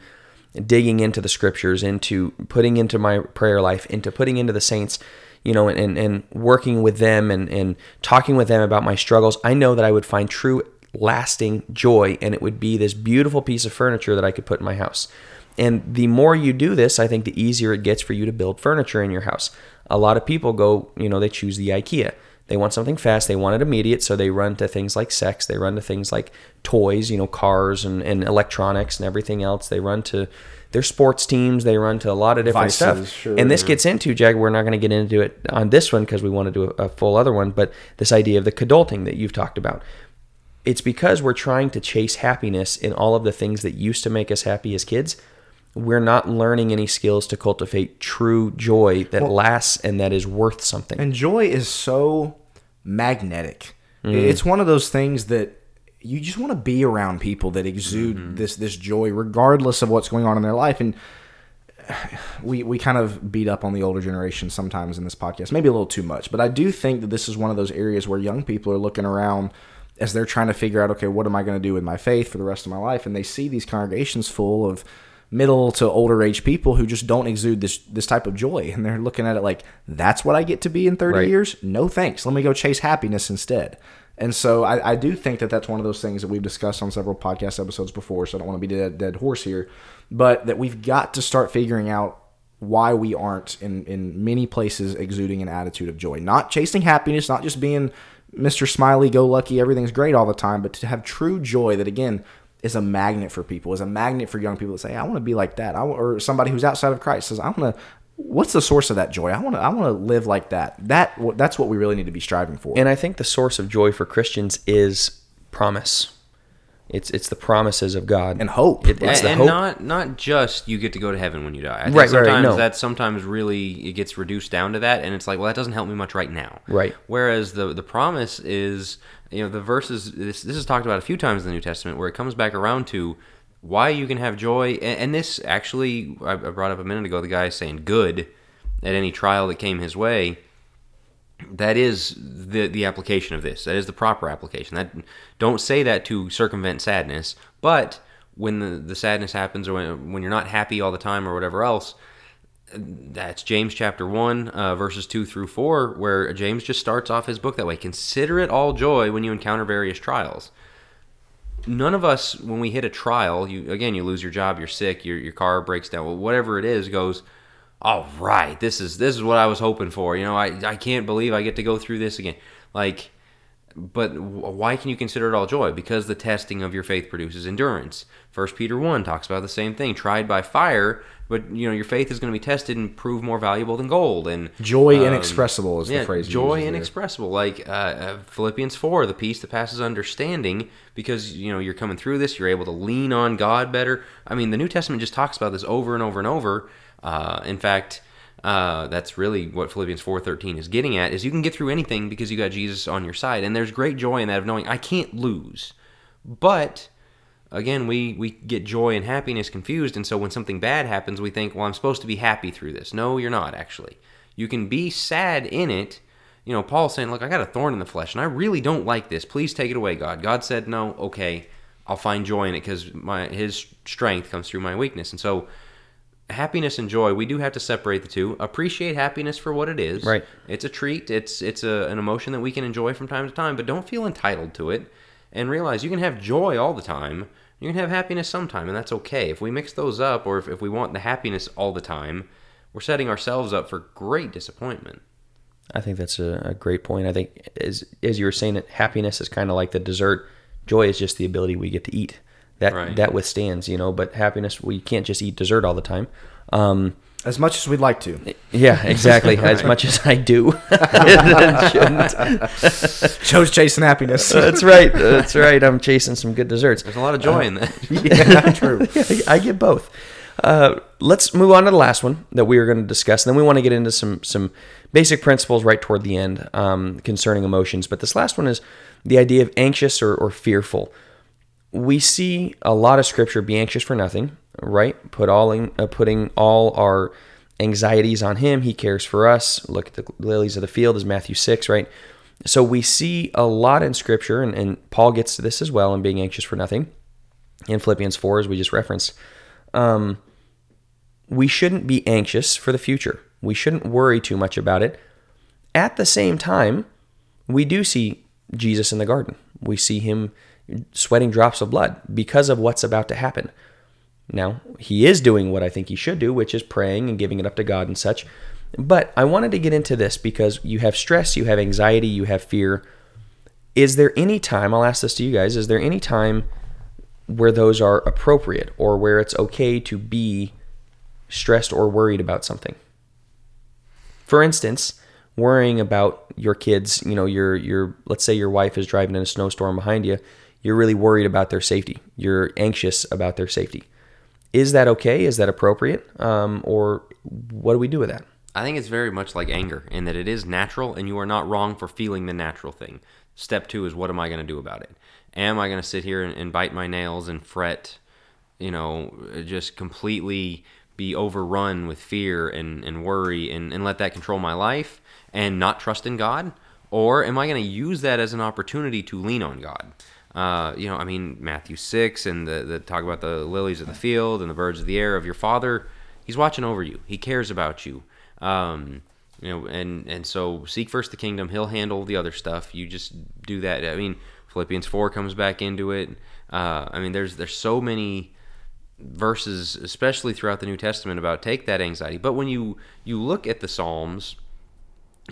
digging into the scriptures, into putting into my prayer life, into putting into the saints, you know, and, and working with them and, and talking with them about my struggles, I know that I would find true lasting joy and it would be this beautiful piece of furniture that I could put in my house. And the more you do this, I think the easier it gets for you to build furniture in your house. A lot of people go, you know, they choose the IKEA. They want something fast, they want it immediate, so they run to things like sex, they run to things like toys, you know, cars and, and electronics and everything else. They run to their sports teams, they run to a lot of different Vices, stuff. sure. and this gets into, Jack, we're not going to get into it on this one because we want to do a, a full other one, but this idea of the kidulting that you've talked about. It's because we're trying to chase happiness in all of the things that used to make us happy as kids. We're not learning any skills to cultivate true joy that lasts and that is worth something. And joy is so magnetic. Mm. It's one of those things that you just want to be around people that exude mm-hmm. this this joy, regardless of what's going on in their life. And we we kind of beat up on the older generation sometimes in this podcast, maybe a little too much. But I do think that this is one of those areas where young people are looking around as they're trying to figure out, okay, what am I going to do with my faith for the rest of my life? And they see these congregations full of middle to older age people who just don't exude this this type of joy and they're looking at it like that's what I get to be in 30 Right. years no thanks let me go chase happiness instead and so I, I do think that that's one of those things that we've discussed on several podcast episodes before so I don't want to be dead, dead horse here but that we've got to start figuring out why we aren't in in many places exuding an attitude of joy not chasing happiness not just being Mr. Smiley go lucky everything's great all the time but to have true joy that again is a magnet for people, is a magnet for young people to say, "I want to be like that," I, or somebody who's outside of Christ says, "I want to." What's the source of that joy? I want to. I want to live like that. That that's what we really need to be striving for. And I think the source of joy for Christians is promise. It's it's the promises of God And hope. It- it's and, the and hope. not not just you get to go to heaven when you die. I think Right, right, right, sometimes no. that sometimes really it gets reduced down to that, and it's like, well, that doesn't help me much right now. Right. Whereas the the promise is, you know, the verses. This this is talked about a few times in the New Testament, where it comes back around to why you can have joy, and, this actually I I brought up a minute ago. The guy saying good at any trial that came his way. that is the the application of this. That is the proper application. That don't say that to circumvent sadness, but when the, the sadness happens or when, when you're not happy all the time or whatever else, that's James chapter 1, uh, verses 2 through 4, where James just starts off his book that way. Consider it all joy when you encounter various trials. None of us, when we hit a trial, you again, you lose your job, you're sick, your, your car breaks down, whatever it is, goes, all right, this is this is what I was hoping for. You know, I, I can't believe I get to go through this again. Like, but why can you consider it all joy? Because the testing of your faith produces endurance. First Peter 1 talks about the same thing. Tried by fire, but you know your faith is going to be tested and prove more valuable than gold. And joy um, inexpressible is yeah, the phrase. Joy inexpressible, like uh, uh, Philippians 4, the peace that passes understanding, because you know you're coming through this, you're able to lean on God better. I mean, the New Testament just talks about this over and over and over. Uh, in fact, uh, that's really what Philippians 4:13 is getting at is you can get through anything because you got Jesus on your side and there's great joy in that of knowing I can't lose. But again, we we get joy and happiness confused and so when something bad happens we think, well I'm supposed to be happy through this. No, you're not actually. You can be sad in it. You know, Paul's saying, "Look, I got a thorn in the flesh and I really don't like this. Please take it away, God." God said, "No, okay. I'll find joy in it cuz my his strength comes through my weakness." And so happiness and joy we do have to separate the two. Appreciate happiness for what it is. Right. It's a treat. It's it's a, an emotion that we can enjoy from time to time but don't feel entitled to it. And realize you can have joy all the time. You can have happiness sometime and that's okay. If we mix those up or if, if we want the happiness all the time we're setting ourselves up for great disappointment. I think that's a, a great point. I think as as you were saying that happiness is kind of like the dessert. Joy is just the ability we get to eat that right. that withstands, you know. But happiness, we can't just eat dessert all the time. Um, as much as we'd like to. Yeah, exactly. right. As much as I do. Joe's chasing happiness. That's right. That's right. I'm chasing some good desserts. There's a lot of joy uh, in that. yeah, true. I get both. Uh, let's move on to the last one that we are going to discuss. And then we want to get into some some basic principles right toward the end um, concerning emotions. But this last one is the idea of anxious or, or fearful we see a lot of scripture be anxious for nothing, right? Put all in, uh, putting all our anxieties on him. He cares for us. Look at the lilies of the field is Matthew 6, right? So we see a lot in scripture, and, and Paul gets to this as well in being anxious for nothing in Philippians 4, as we just referenced. Um, we shouldn't be anxious for the future. We shouldn't worry too much about it. At the same time, we do see Jesus in the garden. We see him sweating drops of blood because of what's about to happen. Now, he is doing what I think he should do, which is praying and giving it up to God and such. But I wanted to get into this because you have stress, you have anxiety, you have fear. Is there any time, I'll ask this to you guys, is there any time where those are appropriate or where it's okay to be stressed or worried about something? For instance, worrying about your kids, you know, your your let's say your wife is driving in a snowstorm behind you you're really worried about their safety. You're anxious about their safety. Is that okay? Is that appropriate? Um, or what do we do with that? I think it's very much like anger in that it is natural and you are not wrong for feeling the natural thing. Step two is what am I going to do about it? Am I going to sit here and, and bite my nails and fret, you know, just completely be overrun with fear and, and worry and, and let that control my life and not trust in God? Or am I going to use that as an opportunity to lean on God? Uh, you know, I mean, Matthew 6 and the, the talk about the lilies of the field and the birds of the air of your father. He's watching over you. He cares about you. Um, you know, and, and so seek first the kingdom. He'll handle the other stuff. You just do that. I mean, Philippians 4 comes back into it. Uh, I mean, there's, there's so many verses, especially throughout the New Testament, about take that anxiety. But when you, you look at the Psalms,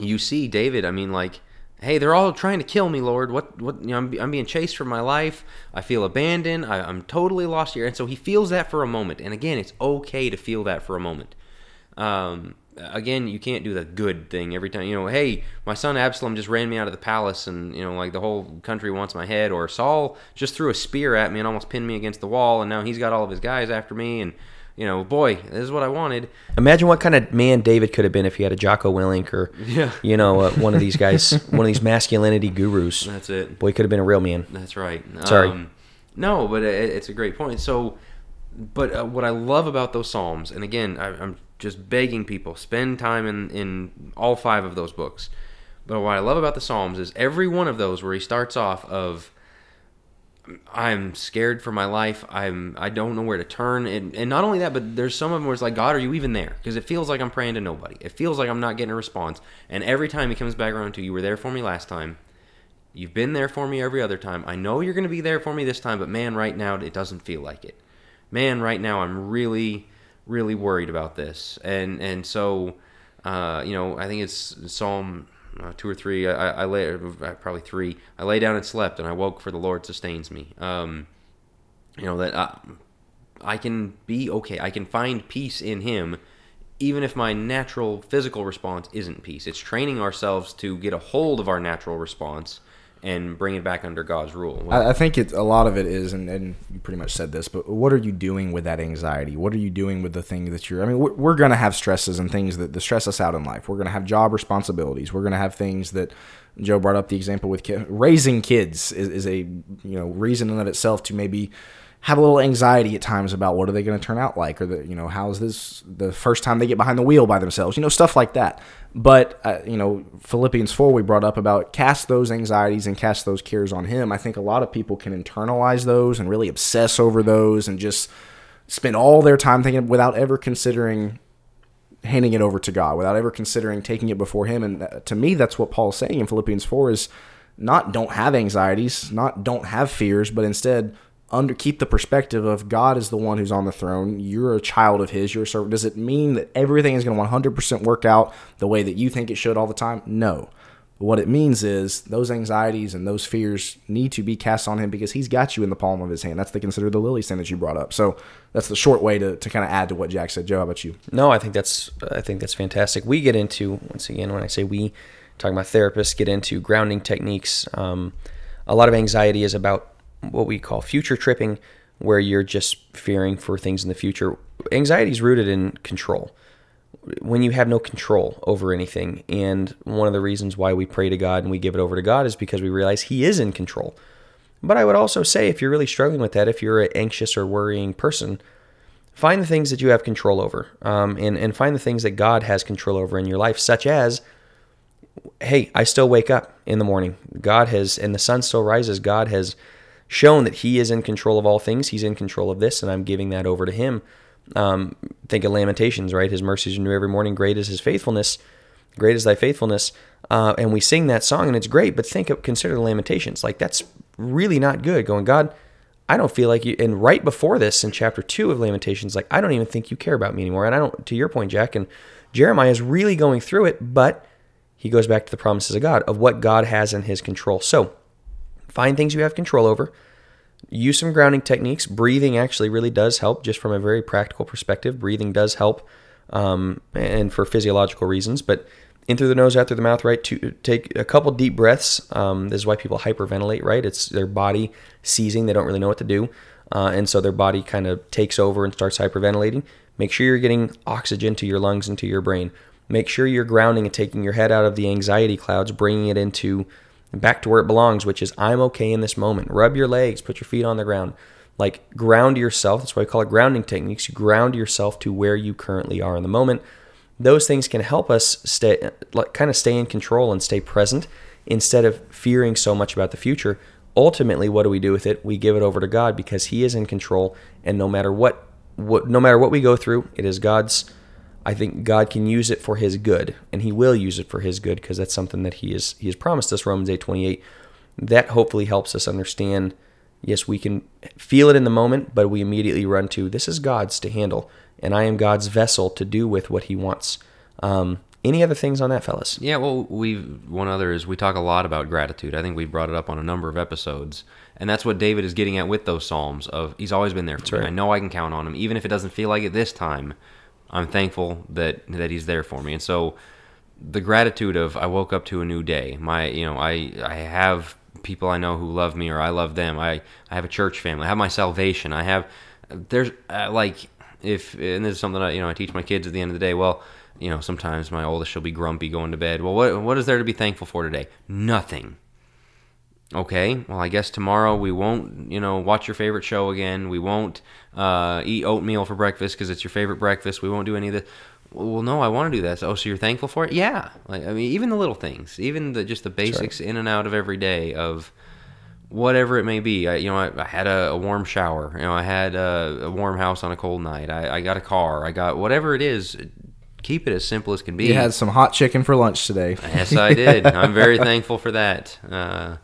you see David, I mean, like, hey, they're all trying to kill me, Lord. What, what, you know, I'm, I'm being chased for my life. I feel abandoned. I, am totally lost here. And so he feels that for a moment. And again, it's okay to feel that for a moment. Um, again, you can't do the good thing every time. You know, hey, my son Absalom just ran me out of the palace, and you know, like the whole country wants my head. Or Saul just threw a spear at me and almost pinned me against the wall, and now he's got all of his guys after me, and you know, boy, this is what I wanted. Imagine what kind of man David could have been if he had a Jocko Willink or, yeah. you know, uh, one of these guys, one of these masculinity gurus. That's it. Boy, could have been a real man. That's right. Sorry. Um, no, but it, it's a great point. So, but uh, what I love about those Psalms, and again, I, I'm just begging people, spend time in, in all five of those books. But what I love about the Psalms is every one of those where he starts off of I'm scared for my life. I'm I don't know where to turn, and and not only that, but there's some of them where it's like, God, are you even there? Because it feels like I'm praying to nobody. It feels like I'm not getting a response. And every time he comes back around to, you were there for me last time. You've been there for me every other time. I know you're going to be there for me this time, but man, right now it doesn't feel like it. Man, right now I'm really, really worried about this. And and so, uh, you know, I think it's Psalm uh, two or three. I, I lay uh, probably three. I lay down and slept, and I woke, for the Lord sustains me. Um, you know that I, I can be okay. I can find peace in Him, even if my natural physical response isn't peace. It's training ourselves to get a hold of our natural response and bring it back under God's rule. I, I think it's a lot of it is, and, and you pretty much said this, but what are you doing with that anxiety? What are you doing with the thing that you're? I mean, we're, we're going to have stresses and things that, that stress us out in life. We're going to have job responsibilities. We're going to have things that Joe brought up the example with raising kids is, is a you know reason in of itself to maybe have a little anxiety at times about what are they going to turn out like or the you know how's this the first time they get behind the wheel by themselves you know stuff like that. But uh, you know philippians 4 we brought up about cast those anxieties and cast those cares on him. I think a lot of people can internalize those and really obsess over those and just spend all their time thinking without ever considering handing it over to god without ever considering taking it before him. And uh, to me that's what paul's saying in philippians 4 is not don't have anxieties not don't have fears but instead under keep the perspective of God is the one who's on the throne. You're a child of His. You're a servant. Does it mean that everything is going to 100% work out the way that you think it should all the time? No. what it means is those anxieties and those fears need to be cast on Him because He's got you in the palm of His hand. That's the consider the lily thing that you brought up. So that's the short way to, to kind of add to what Jack said. Joe, how about you? No, I think that's I think that's fantastic. We get into once again when I say we, talking about therapists, get into grounding techniques. Um, a lot of anxiety is about what we call future tripping, where you're just fearing for things in the future. Anxiety is rooted in control. When you have no control over anything, and one of the reasons why we pray to God and we give it over to God is because we realize He is in control. But I would also say, if you're really struggling with that, if you're an anxious or worrying person, find the things that you have control over, um, and and find the things that God has control over in your life, such as, hey, I still wake up in the morning. God has, and the sun still rises. God has shown that he is in control of all things. He's in control of this, and I'm giving that over to him. Um, think of Lamentations, right? His mercies are new every morning. Great is his faithfulness. Great is thy faithfulness. Uh, and we sing that song, and it's great. But think of consider the Lamentations. Like that's really not good. Going, God, I don't feel like you. And right before this, in chapter two of Lamentations, like I don't even think you care about me anymore. And I don't. To your point, Jack, and Jeremiah is really going through it, but he goes back to the promises of God of what God has in His control. So Find things you have control over. Use some grounding techniques. Breathing actually really does help, just from a very practical perspective. Breathing does help, um, and for physiological reasons. But in through the nose, out through the mouth, right? To take a couple deep breaths. Um, this is why people hyperventilate, right? It's their body seizing; they don't really know what to do, uh, and so their body kind of takes over and starts hyperventilating. Make sure you're getting oxygen to your lungs and to your brain. Make sure you're grounding and taking your head out of the anxiety clouds, bringing it into back to where it belongs, which is I'm okay in this moment. Rub your legs, put your feet on the ground. Like ground yourself. That's why I call it grounding techniques. You ground yourself to where you currently are in the moment. Those things can help us stay, like, kind of stay in control and stay present instead of fearing so much about the future. Ultimately, what do we do with it? We give it over to God because He is in control, and no matter what, what no matter what we go through, it is God's I think God can use it for His good, and He will use it for His good because that's something that He is He has promised us. Romans eight twenty eight. That hopefully helps us understand. Yes, we can feel it in the moment, but we immediately run to this is God's to handle, and I am God's vessel to do with what He wants. Um, any other things on that, fellas? Yeah, well, we one other is we talk a lot about gratitude. I think we've brought it up on a number of episodes, and that's what David is getting at with those psalms. Of he's always been there for That's me. right. I know I can count on him, even if it doesn't feel like it this time. I'm thankful that that he's there for me, and so the gratitude of I woke up to a new day. My, you know, I I have people I know who love me, or I love them. I I have a church family. I have my salvation. I have there's uh, like if and this is something I you know I teach my kids at the end of the day. Well, you know sometimes my oldest she'll be grumpy going to bed. Well, what what is there to be thankful for today? Nothing. Okay, well, I guess tomorrow we won't, you know, watch your favorite show again. We won't uh, eat oatmeal for breakfast because it's your favorite breakfast. We won't do any of this. well, no, I want to do that. So, oh, so you're thankful for it? Yeah. Like, I mean, even the little things, even the just the basics in and out of every day of whatever it may be. I, you know, I, I had a, a warm shower. You know, I had a, a warm house on a cold night. I, I got a car. I got whatever it is. Keep it as simple as can be. You had some hot chicken for lunch today. Yes, I did. I'm very thankful for that. Uh,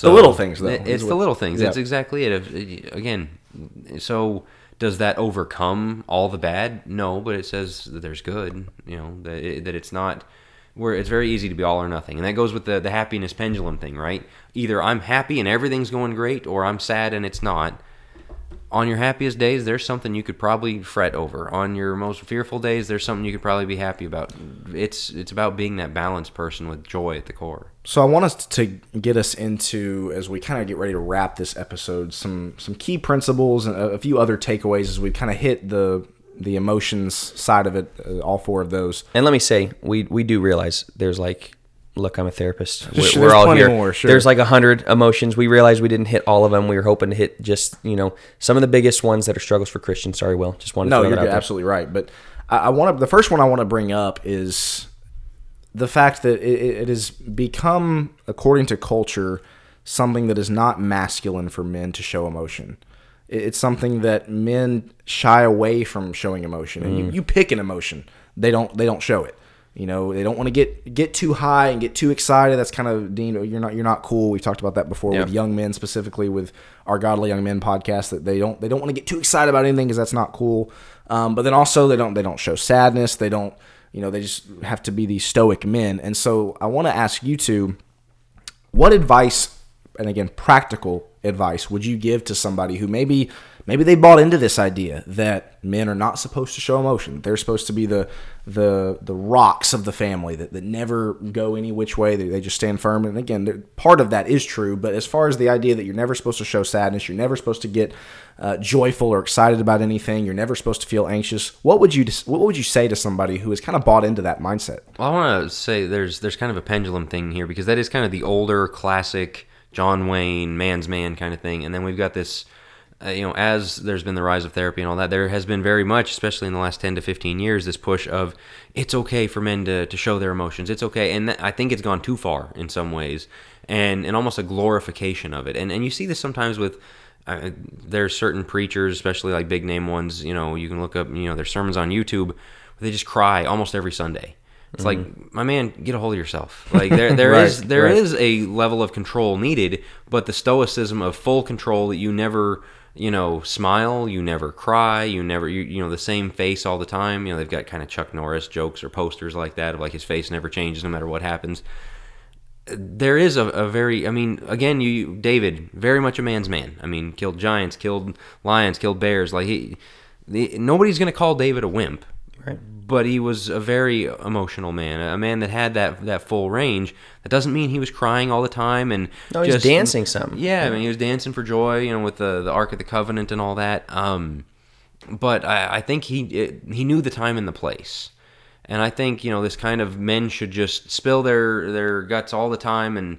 The little things, though, It's the little things. yeah. That's exactly it. Again, so does that overcome all the bad? No, but it says that there's good. You know that it, that it's not. Where it's very easy to be all or nothing, and that goes with the the happiness pendulum thing, right? Either I'm happy and everything's going great, or I'm sad and it's not on your happiest days, there's something you could probably fret over. On your most fearful days, there's something you could probably be happy about. It's it's about being that balanced person with joy at the core. So I want us to get us into as we kind of get ready to wrap this episode some some key principles and a, a few other takeaways as we kind of hit the the emotions side of it, uh, all four of those. And let me say, we we do realize there's like, look, I'm a therapist. We're, we're all here. more, sure. There's like a hundred emotions. We realized we didn't hit all of them. We were hoping to hit just you know some of the biggest ones that are struggles for Christians. Sorry, Will. Just wanted No, to throw you're that out there. absolutely right. But I, I want to. The first one I want to bring up is the fact that it, it has become, according to culture, something that is not masculine for men to show emotion. It- It's something that men shy away from showing emotion, and you, mm. you pick an emotion. They don't. They don't show it. You know, they don't want to get get too high and get too excited. That's kind of Dean. You're not. You're not cool. We've talked about that before with young men, specifically with our Godly Young Men podcast. That they don't. They don't want to get too excited about anything because that's not cool. Um, but then also they don't. They don't show sadness. They don't. You know, they just have to be these stoic men. And so I want to ask you two, what advice, and again, practical advice, would you give to somebody who maybe maybe they bought into this idea that men are not supposed to show emotion? They're supposed to be the the the rocks of the family that, that never go any which way. They, they just stand firm. And again, part of that is true. But as far as the idea that you're never supposed to show sadness, you're never supposed to get uh, joyful or excited about anything, you're never supposed to feel anxious. What would you what would you say to somebody who has kind of bought into that mindset? Well, I want to say there's there's kind of a pendulum thing here because that is kind of the older classic John Wayne man's man kind of thing, and then we've got this. Uh, you know, as there's been the rise of therapy and all that, there has been very much, especially in the last 10 to 15 years, this push of it's okay for men to, to show their emotions. It's okay. And I think it's gone too far in some ways and, and almost a glorification of it. And, and you see this sometimes with uh, there's certain preachers, especially like big name ones, you know, you can look up, you know, their sermons on YouTube where they just cry almost every Sunday. It's like, my man, get a hold of yourself. Like there, there Right, is there right. is a level of control needed, but the stoicism of full control that you never, you know, smile, you never cry, you never, you, you know, the same face all the time. You know, they've got kind of Chuck Norris jokes or posters like that of like his face never changes no matter what happens. There is a, a very, I mean, again, you David, very much a man's man. I mean, killed giants, killed lions, killed bears. Like he, the, nobody's gonna call David a wimp Right. but he was a very emotional man, a man that had that that full range. That doesn't mean he was crying all the time and No, he's dancing some. Yeah, I mean he was dancing for joy, you know, with the the Ark of the Covenant and all that. Um, but I, I think he it, he knew the time and the place, and I think you know this kind of men should just spill their their guts all the time and.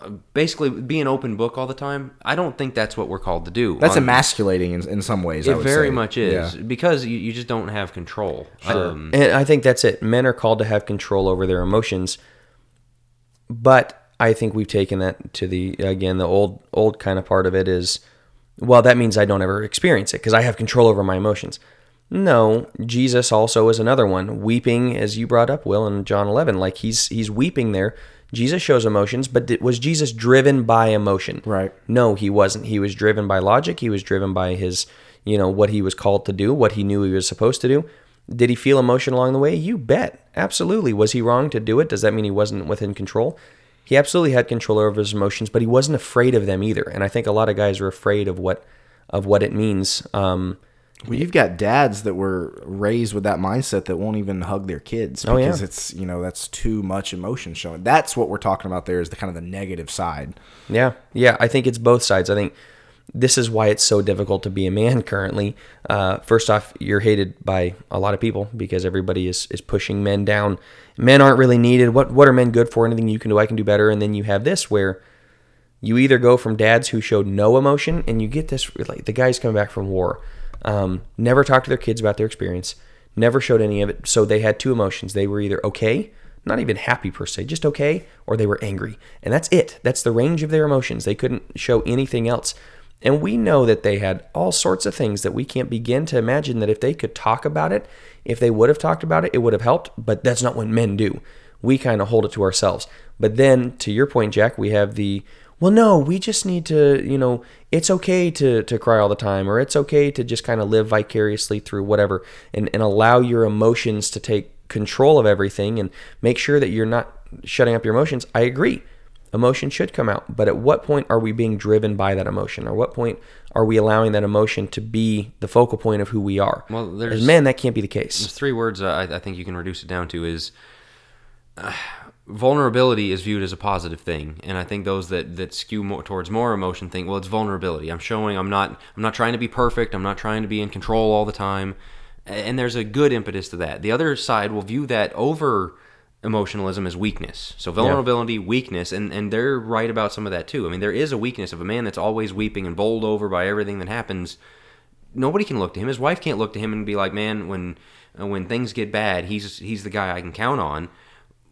Uh, Basically, be an open book all the time. I don't think that's what we're called to do. That's On- emasculating in, in some ways. I It would very say. much is Yeah. because you, you just don't have control. Um, And I think that's it. Men are called to have control over their emotions. But I think we've taken that to the again the old old kind of part of it is well that means I don't ever experience it because I have control over my emotions. No, Jesus also is another one weeping as you brought up Will in John 11 like he's he's weeping there. Jesus shows emotions, but did, was Jesus driven by emotion? Right. No, he wasn't. He was driven by logic. He was driven by his, you know, what he was called to do, what he knew he was supposed to do. Did he feel emotion along the way? You bet. Absolutely. Was he wrong to do it? Does that mean he wasn't within control? He absolutely had control over his emotions, but he wasn't afraid of them either. And I think a lot of guys are afraid of what of what it means. Um, Well, you've got dads that were raised with that mindset that won't even hug their kids Oh, yeah. because it's you know that's too much emotion showing. That's what we're talking about. There is the kind of the negative side. Yeah, yeah. I think it's both sides. I think this is why it's so difficult to be a man currently. Uh, first off, you're hated by a lot of people because everybody is is pushing men down. Men aren't really needed. What what are men good for? Anything you can do, I can do better. And then you have this where you either go from dads who showed no emotion, and you get this like the guys coming back from war, um, never talked to their kids about their experience, never showed any of it. So they had two emotions. They were either okay, not even happy per se, just okay, or they were angry. And that's it. That's the range of their emotions. They couldn't show anything else. And we know that they had all sorts of things that we can't begin to imagine that if they could talk about it, if they would have talked about it, it would have helped. But that's not what men do. We kind of hold it to ourselves. But then, to your point, Jack, we have the well, no, we just need to, you know, it's okay to, to cry all the time, or it's okay to just kind of live vicariously through whatever and, and allow your emotions to take control of everything and make sure that you're not shutting up your emotions. I agree. Emotion should come out. But at what point are we being driven by that emotion? Or what point are we allowing that emotion to be the focal point of who we are? Well, there's- As men, that can't be the case. There's three words I, I think you can reduce it down to is uh, vulnerability is viewed as a positive thing, and I think those that that skew more towards more emotion think, well, it's vulnerability. I'm showing I'm not I'm not trying to be perfect. I'm not trying to be in control all the time, and there's a good impetus to that. The other side will view that over emotionalism as weakness. So vulnerability, weakness, and and they're right about some of that too. I mean, there is a weakness of a man that's always weeping and bowled over by everything that happens nobody can look to him. His wife can't look to him and be like, "Man, when when things get bad, he's he's the guy I can count on."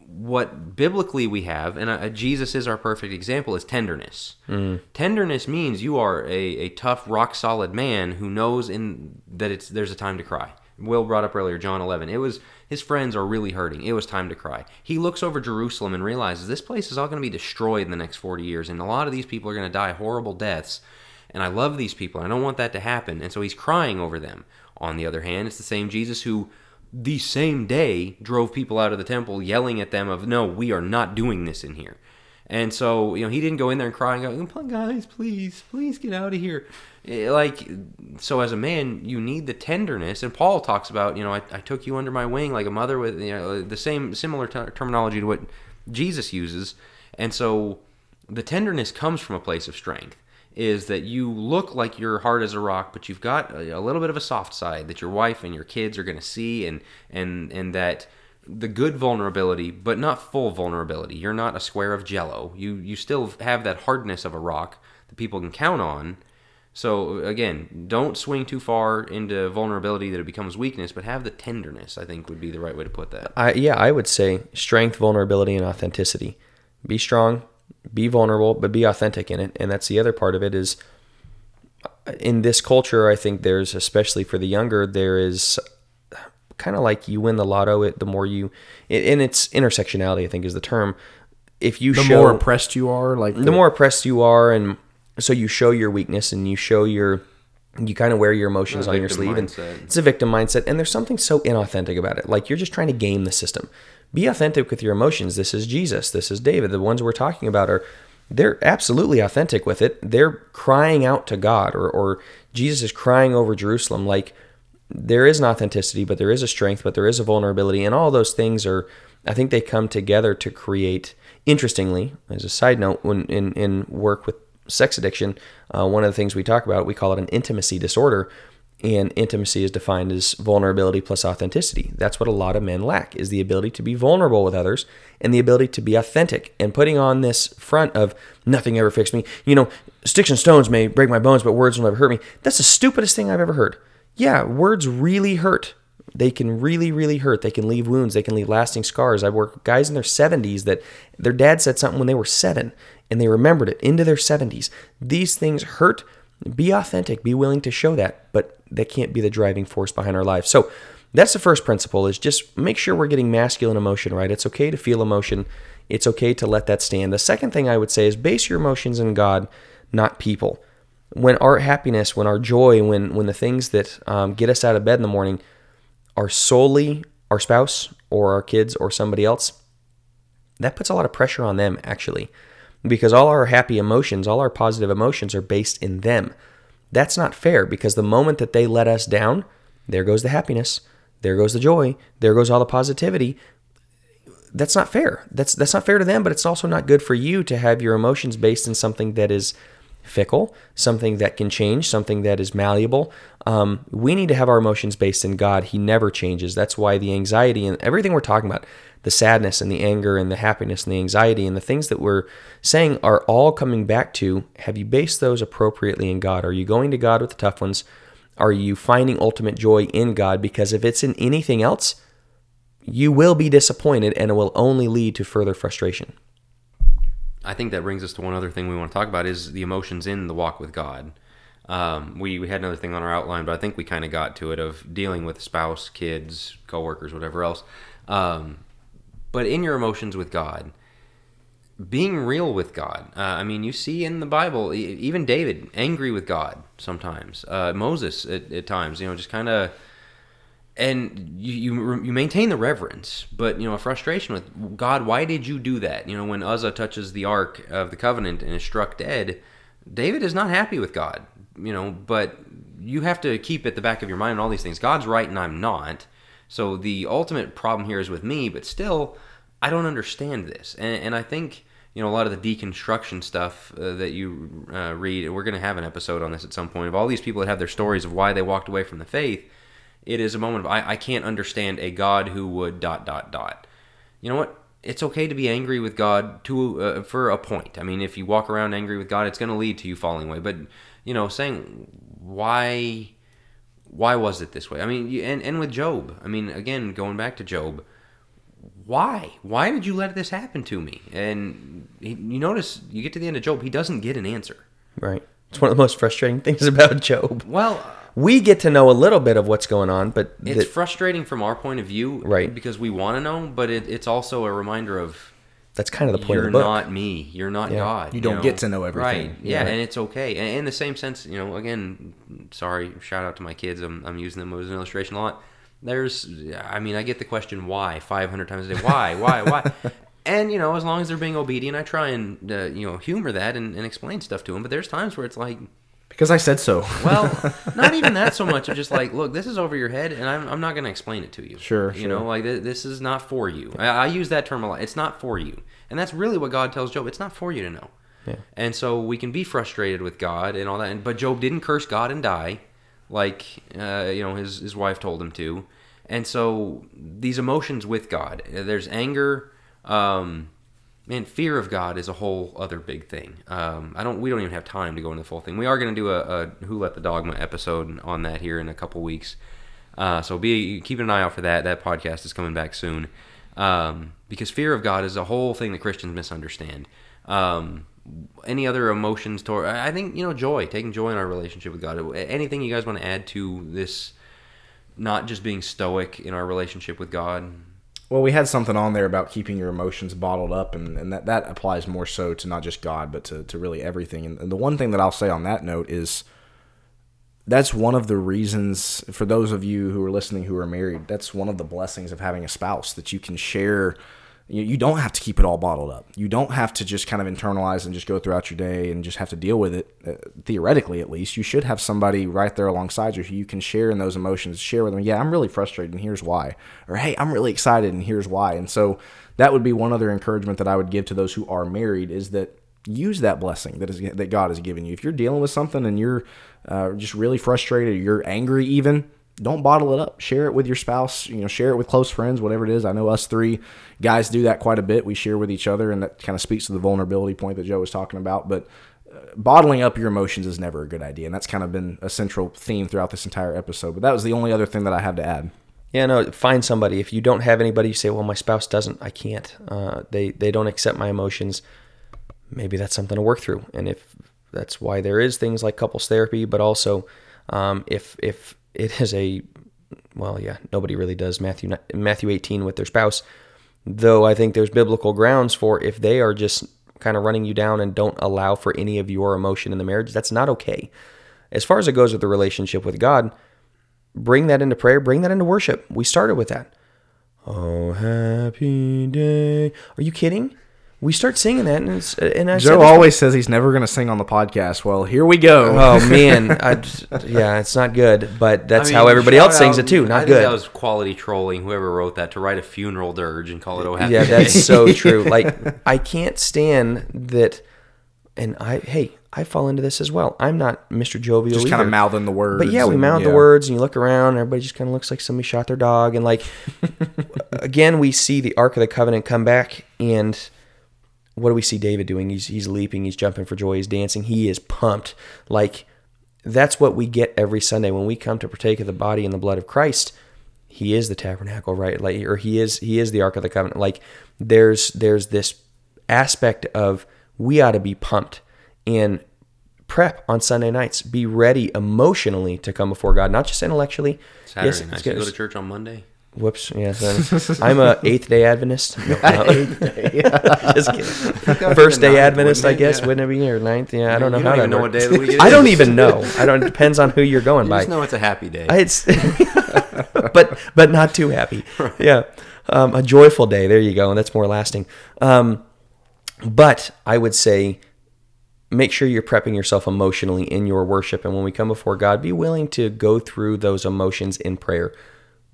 What biblically we have, and uh, Jesus is our perfect example, is tenderness. Tenderness means you are a, a tough, rock solid man who knows in that it's there's a time to cry. Will brought up earlier, John 11. It was his friends are really hurting. It was time to cry. He looks over Jerusalem and realizes this place is all going to be destroyed in the next 40 years, and a lot of these people are going to die horrible deaths and I love these people. I don't want that to happen. And so he's crying over them. On the other hand, it's the same Jesus who the same day drove people out of the temple yelling at them of no, we are not doing this in here. And so, you know, he didn't go in there and cry and go, guys, please, please get out of here. Eh, Like, so as a man, you need the tenderness. And Paul talks about, you know, I, I took you under my wing like a mother with, you know, the same, similar ter- terminology to what Jesus uses. And so the tenderness comes from a place of strength is that you look like you're hard as a rock, but you've got a, a little bit of a soft side that your wife and your kids are going to see, and and and that the good vulnerability, but not full vulnerability. You're not a square of jello. You you still have that hardness of a rock that people can count on. So again, don't swing too far into vulnerability that it becomes weakness, but have the tenderness. I think would be the right way to put that. I, yeah, I would say strength, vulnerability, and authenticity. Be strong, be vulnerable, but be authentic in it. And that's the other part of it is in this culture, I think there's, especially for the younger, there is kind of like you win the lotto, it, the more you, in it's intersectionality, I think is the term. If you The show, more oppressed you are, like the more oppressed you are, and so you show your weakness and you show your, you kind of wear your emotions on your victim sleeve, and it's a victim mindset, and there's something so inauthentic about it. Like you're just trying to game the system. Be authentic with your emotions. This is Jesus. This is David. The ones we're talking about are they're absolutely authentic with it. They're crying out to God, or or Jesus is crying over Jerusalem. Like there is an authenticity, but there is a strength, but there is a vulnerability, and all those things are. I think they come together to create. Interestingly, as a side note, when in in work with sex addiction, uh, one of the things we talk about, we call it an intimacy disorder. And intimacy is defined as vulnerability plus authenticity. That's what a lot of men lack is the ability to be vulnerable with others and the ability to be authentic and putting on this front of nothing ever fixed me. You know, sticks and stones may break my bones, but words will never hurt me. That's the stupidest thing I've ever heard. Yeah, words really hurt. They can really, really hurt. They can leave wounds. They can leave lasting scars. I work with guys in their 70s that their dad said something when they were seven and they remembered it into their 70s. These things hurt. Be authentic. Be willing to show that, but that can't be the driving force behind our lives. So that's the first principle is just make sure we're getting masculine emotion right. It's okay to feel emotion. It's okay to let that stand. The second thing I would say is base your emotions in God, not people. When our happiness, when our joy, when when the things that um, get us out of bed in the morning are solely our spouse or our kids or somebody else, that puts a lot of pressure on them actually. Because all our happy emotions, all our positive emotions are based in them. That's not fair because the moment that they let us down, there goes the happiness, there goes the joy, there goes all the positivity. That's not fair. That's that's not fair to them, but it's also not good for you to have your emotions based in something that is fickle, something that can change, something that is malleable. Um, we need to have our emotions based in God. He never changes. That's why the anxiety and everything we're talking about, the sadness and the anger and the happiness and the anxiety and the things that we're saying are all coming back to have you based those appropriately in God? Are you going to God with the tough ones? Are you finding ultimate joy in God? Because if it's in anything else, you will be disappointed and it will only lead to further frustration. I think that brings us to one other thing we want to talk about is the emotions in the walk with God. Um, we, we had another thing on our outline, but I think we kind of got to it of dealing with spouse, kids, coworkers, whatever else. Um, but in your emotions with God, being real with God. Uh, I mean, you see in the Bible, even David angry with God sometimes. Uh, Moses at, at times, you know, just kind of, and you, you you maintain the reverence, but you know, a frustration with God. Why did you do that? You know, when Uzzah touches the ark of the covenant and is struck dead, David is not happy with God. You know, but you have to keep at the back of your mind all these things. God's right and I'm not. So the ultimate problem here is with me, but still, I don't understand this. And, and I think, you know, a lot of the deconstruction stuff uh, that you uh, read, and we're going to have an episode on this at some point, of all these people that have their stories of why they walked away from the faith, it is a moment of, I, I can't understand a God who would dot, dot, dot. You know what? It's okay to be angry with God to uh, for a point. I mean, if you walk around angry with God, it's going to lead to you falling away. But you know, saying why why was it this way? I mean, and and with Job, I mean, again, going back to Job, why? Why did you let this happen to me? And he, you notice, you get to the end of Job, he doesn't get an answer. Right. It's one of the most frustrating things about Job. Well, We get to know a little bit of what's going on, but it's the- frustrating from our point of view, Right. Because we want to know, but it, it's also a reminder of that's kind of the point you're of the book. not me. You're not Yeah. God. You don't know? get to know everything. Right. Yeah, Right. and it's okay. And in the same sense, you know, again, sorry, shout out to my kids. I'm, I'm using them as an illustration a lot. There's, I mean, I get the question why 500 times a day. Why? Why? Why? And you know, as long as they're being obedient, I try and uh, you know humor that and, and explain stuff to them. But there's times where it's like, Because I said so. well, not even that so much of just like, look, this is over your head, and I'm, I'm not going to explain it to you. Sure, You sure. know, like th- this is not for you. I, I use that term a lot. It's not for you, and that's really what God tells Job. It's not for you to know. Yeah. And so we can be frustrated with God and all that. And, but Job didn't curse God and die, like uh, you know his his wife told him to. And so these emotions with God, there's anger. Um, man, fear of God is a whole other big thing. Um, I don't. We don't even have time to go into the full thing. We are going to do a, a Who Let the Dogma episode on that here in a couple weeks. Uh, so be keep an eye out for that. That podcast is coming back soon. Um, because fear of God is a whole thing that Christians misunderstand. Um, any other emotions toward? I think you know joy, taking joy in our relationship with God. Anything you guys want to add to this? Not just being stoic in our relationship with God. Well, we had something on there about keeping your emotions bottled up, and, and that, that applies more so to not just God, but to, to really everything. And, and the one thing that I'll say on that note is that's one of the reasons for those of you who are listening who are married, that's one of the blessings of having a spouse that you can share. You, you don't have to keep it all bottled up. You don't have to just kind of internalize and just go throughout your day and just have to deal with it. Uh, theoretically, at least, you should have somebody right there alongside you who you can share in those emotions. Share with them, yeah, I'm really frustrated and here's why. Or, hey, I'm really excited and here's why. And so that would be one other encouragement that I would give to those who are married is that use that blessing that is that God has given you. If you're dealing with something and you're uh, just really frustrated, you're angry, even don't bottle it up. Share it with your spouse. You know, share it with close friends, whatever it is. I know us three guys do that quite a bit. We share with each other, and that kind of speaks to the vulnerability point that Joe was talking about. But uh, bottling up your emotions is never a good idea, and that's kind of been a central theme throughout this entire episode. But that was the only other thing that I have to add. Yeah, no. Find somebody. If you don't have anybody, you say, "Well, my spouse doesn't. I can't. Uh, they they don't accept my emotions." Maybe that's something to work through. And if that's why there is things like couples therapy, but also um, if if it is a well, yeah, nobody really does Matthew Matthew 18 with their spouse. Though I think there's biblical grounds for if they are just kind of running you down and don't allow for any of your emotion in the marriage, that's not okay. As far as it goes with the relationship with God, bring that into prayer, bring that into worship. We started with that. Oh, happy day. Are you kidding? We start singing that, and, it's, and I Joe this- always says he's never going to sing on the podcast. Well, here we go. Oh man, I, yeah, it's not good, but that's I mean, how everybody shout else sings it too. I Not think good. That was quality trolling. Whoever wrote that to write a funeral dirge and call it "Oh Happy yeah, that's so true. Like I can't stand that, and I hey, I fall into this as well. I'm not Mr. Jovial. just kind of mouthing the words. But yeah, we and- mouth yeah. the words, and you look around, and everybody just kind of looks like somebody shot their dog. And like, again, we see the Ark of the Covenant come back, and what do we see David doing? He's he's leaping, he's jumping for joy, he's dancing, he is pumped. Like that's what we get every Sunday when we come to partake of the body and the blood of Christ. He is the tabernacle, right? Like, or he is he is the ark of the covenant. Like, there's there's this aspect of we ought to be pumped and prep on Sunday nights. Be ready emotionally to come before God, not just intellectually. Saturday Yes, night. it's You go to church on Monday. Whoops. Yes, I'm- I'm a eighth day Adventist. No, no. Just kidding. First day Adventist, I guess. Yeah. Wouldn't it be or ninth? Yeah, I don't know You how don't even know works. what day of the week it I don't even know. I don't. It depends on who you're going You by. just know it's a happy day. It's but but not too happy. Yeah, um, a joyful day. There you go, and that's more lasting. Um, but I would say make sure you're prepping yourself emotionally in your worship, and when we come before God, be willing to go through those emotions in prayer.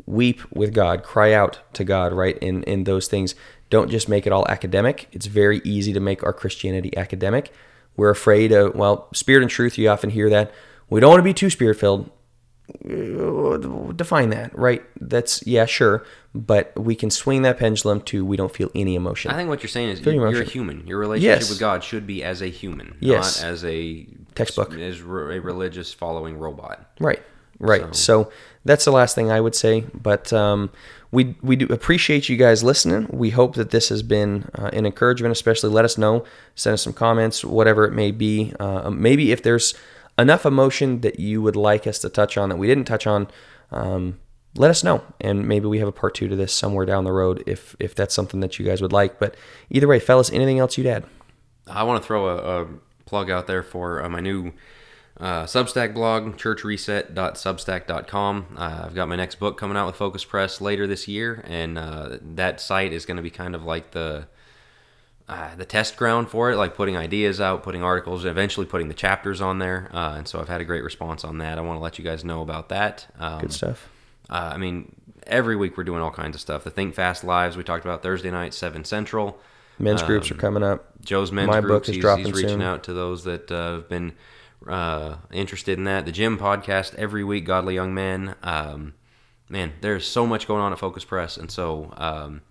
Weep with God, cry out to God, right? In in those things. Don't just make it all academic. It's very easy to make our Christianity academic. We're afraid of well, spirit and truth. You often hear that. We don't want to be too spirit filled define that, right? That's yeah, sure, but we can swing that pendulum to we don't feel any emotion. I think what you're saying is you're, you're a human. Your relationship Yes. with God should be as a human, Yes. not as a Textbook. as a religious following robot. Right, right. So, that's the last thing I would say. But um, we we do appreciate you guys listening. We hope that this has been uh, an encouragement. Especially, let us know, send us some comments, whatever it may be. Uh, maybe if there's enough emotion that you would like us to touch on that we didn't touch on. Um, let us know, and maybe we have a part two to this somewhere down the road if if that's something that you guys would like. But either way, fellas, anything else you'd add? I want to throw a, a plug out there for uh, my new uh, Substack blog, churchreset.substack.com. Uh, I've got my next book coming out with Focus Press later this year, and uh, that site is going to be kind of like the uh, the test ground for it, like putting ideas out, putting articles, eventually putting the chapters on there. Uh, and so I've had a great response on that. I want to let you guys know about that. Um, Good stuff. uh, I mean, every week we're doing all kinds of stuff. The Think Fast Lives we talked about Thursday night, seven central. Men's groups are coming up. Joe's men's My groups. book is he's, dropping he's reaching soon. out to those that uh, have been uh, interested in that. The gym podcast every week, Godly Young Men. Um, man, there's so much going on at Focus Press, and so um,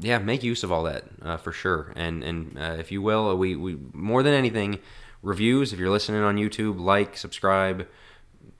yeah, make use of all that uh, for sure. And and uh, if you will, we we more than anything, reviews. If you're listening on YouTube, like, subscribe,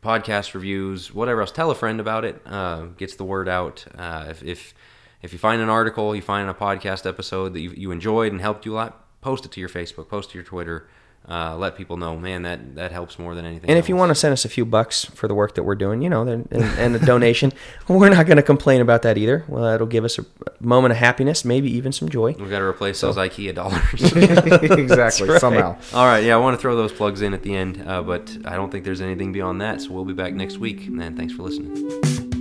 podcast reviews, whatever else. Tell a friend about it. Uh, gets the word out. Uh, if, if if you find an article, you find a podcast episode that you, you enjoyed and helped you a lot, post it to your Facebook, post to your Twitter. Uh, let people know, man, that that helps more than anything. And if you want to send us a few bucks for the work that we're doing, you know, and, and a donation, we're not going to complain about that either. Well, that'll give us a moment of happiness, maybe even some joy. we've got to replace those IKEA dollars. exactly. right. Somehow. All right, yeah, I want to throw those plugs in at the end, uh, but I don't think there's anything beyond that. So we'll be back next week, and thanks for listening.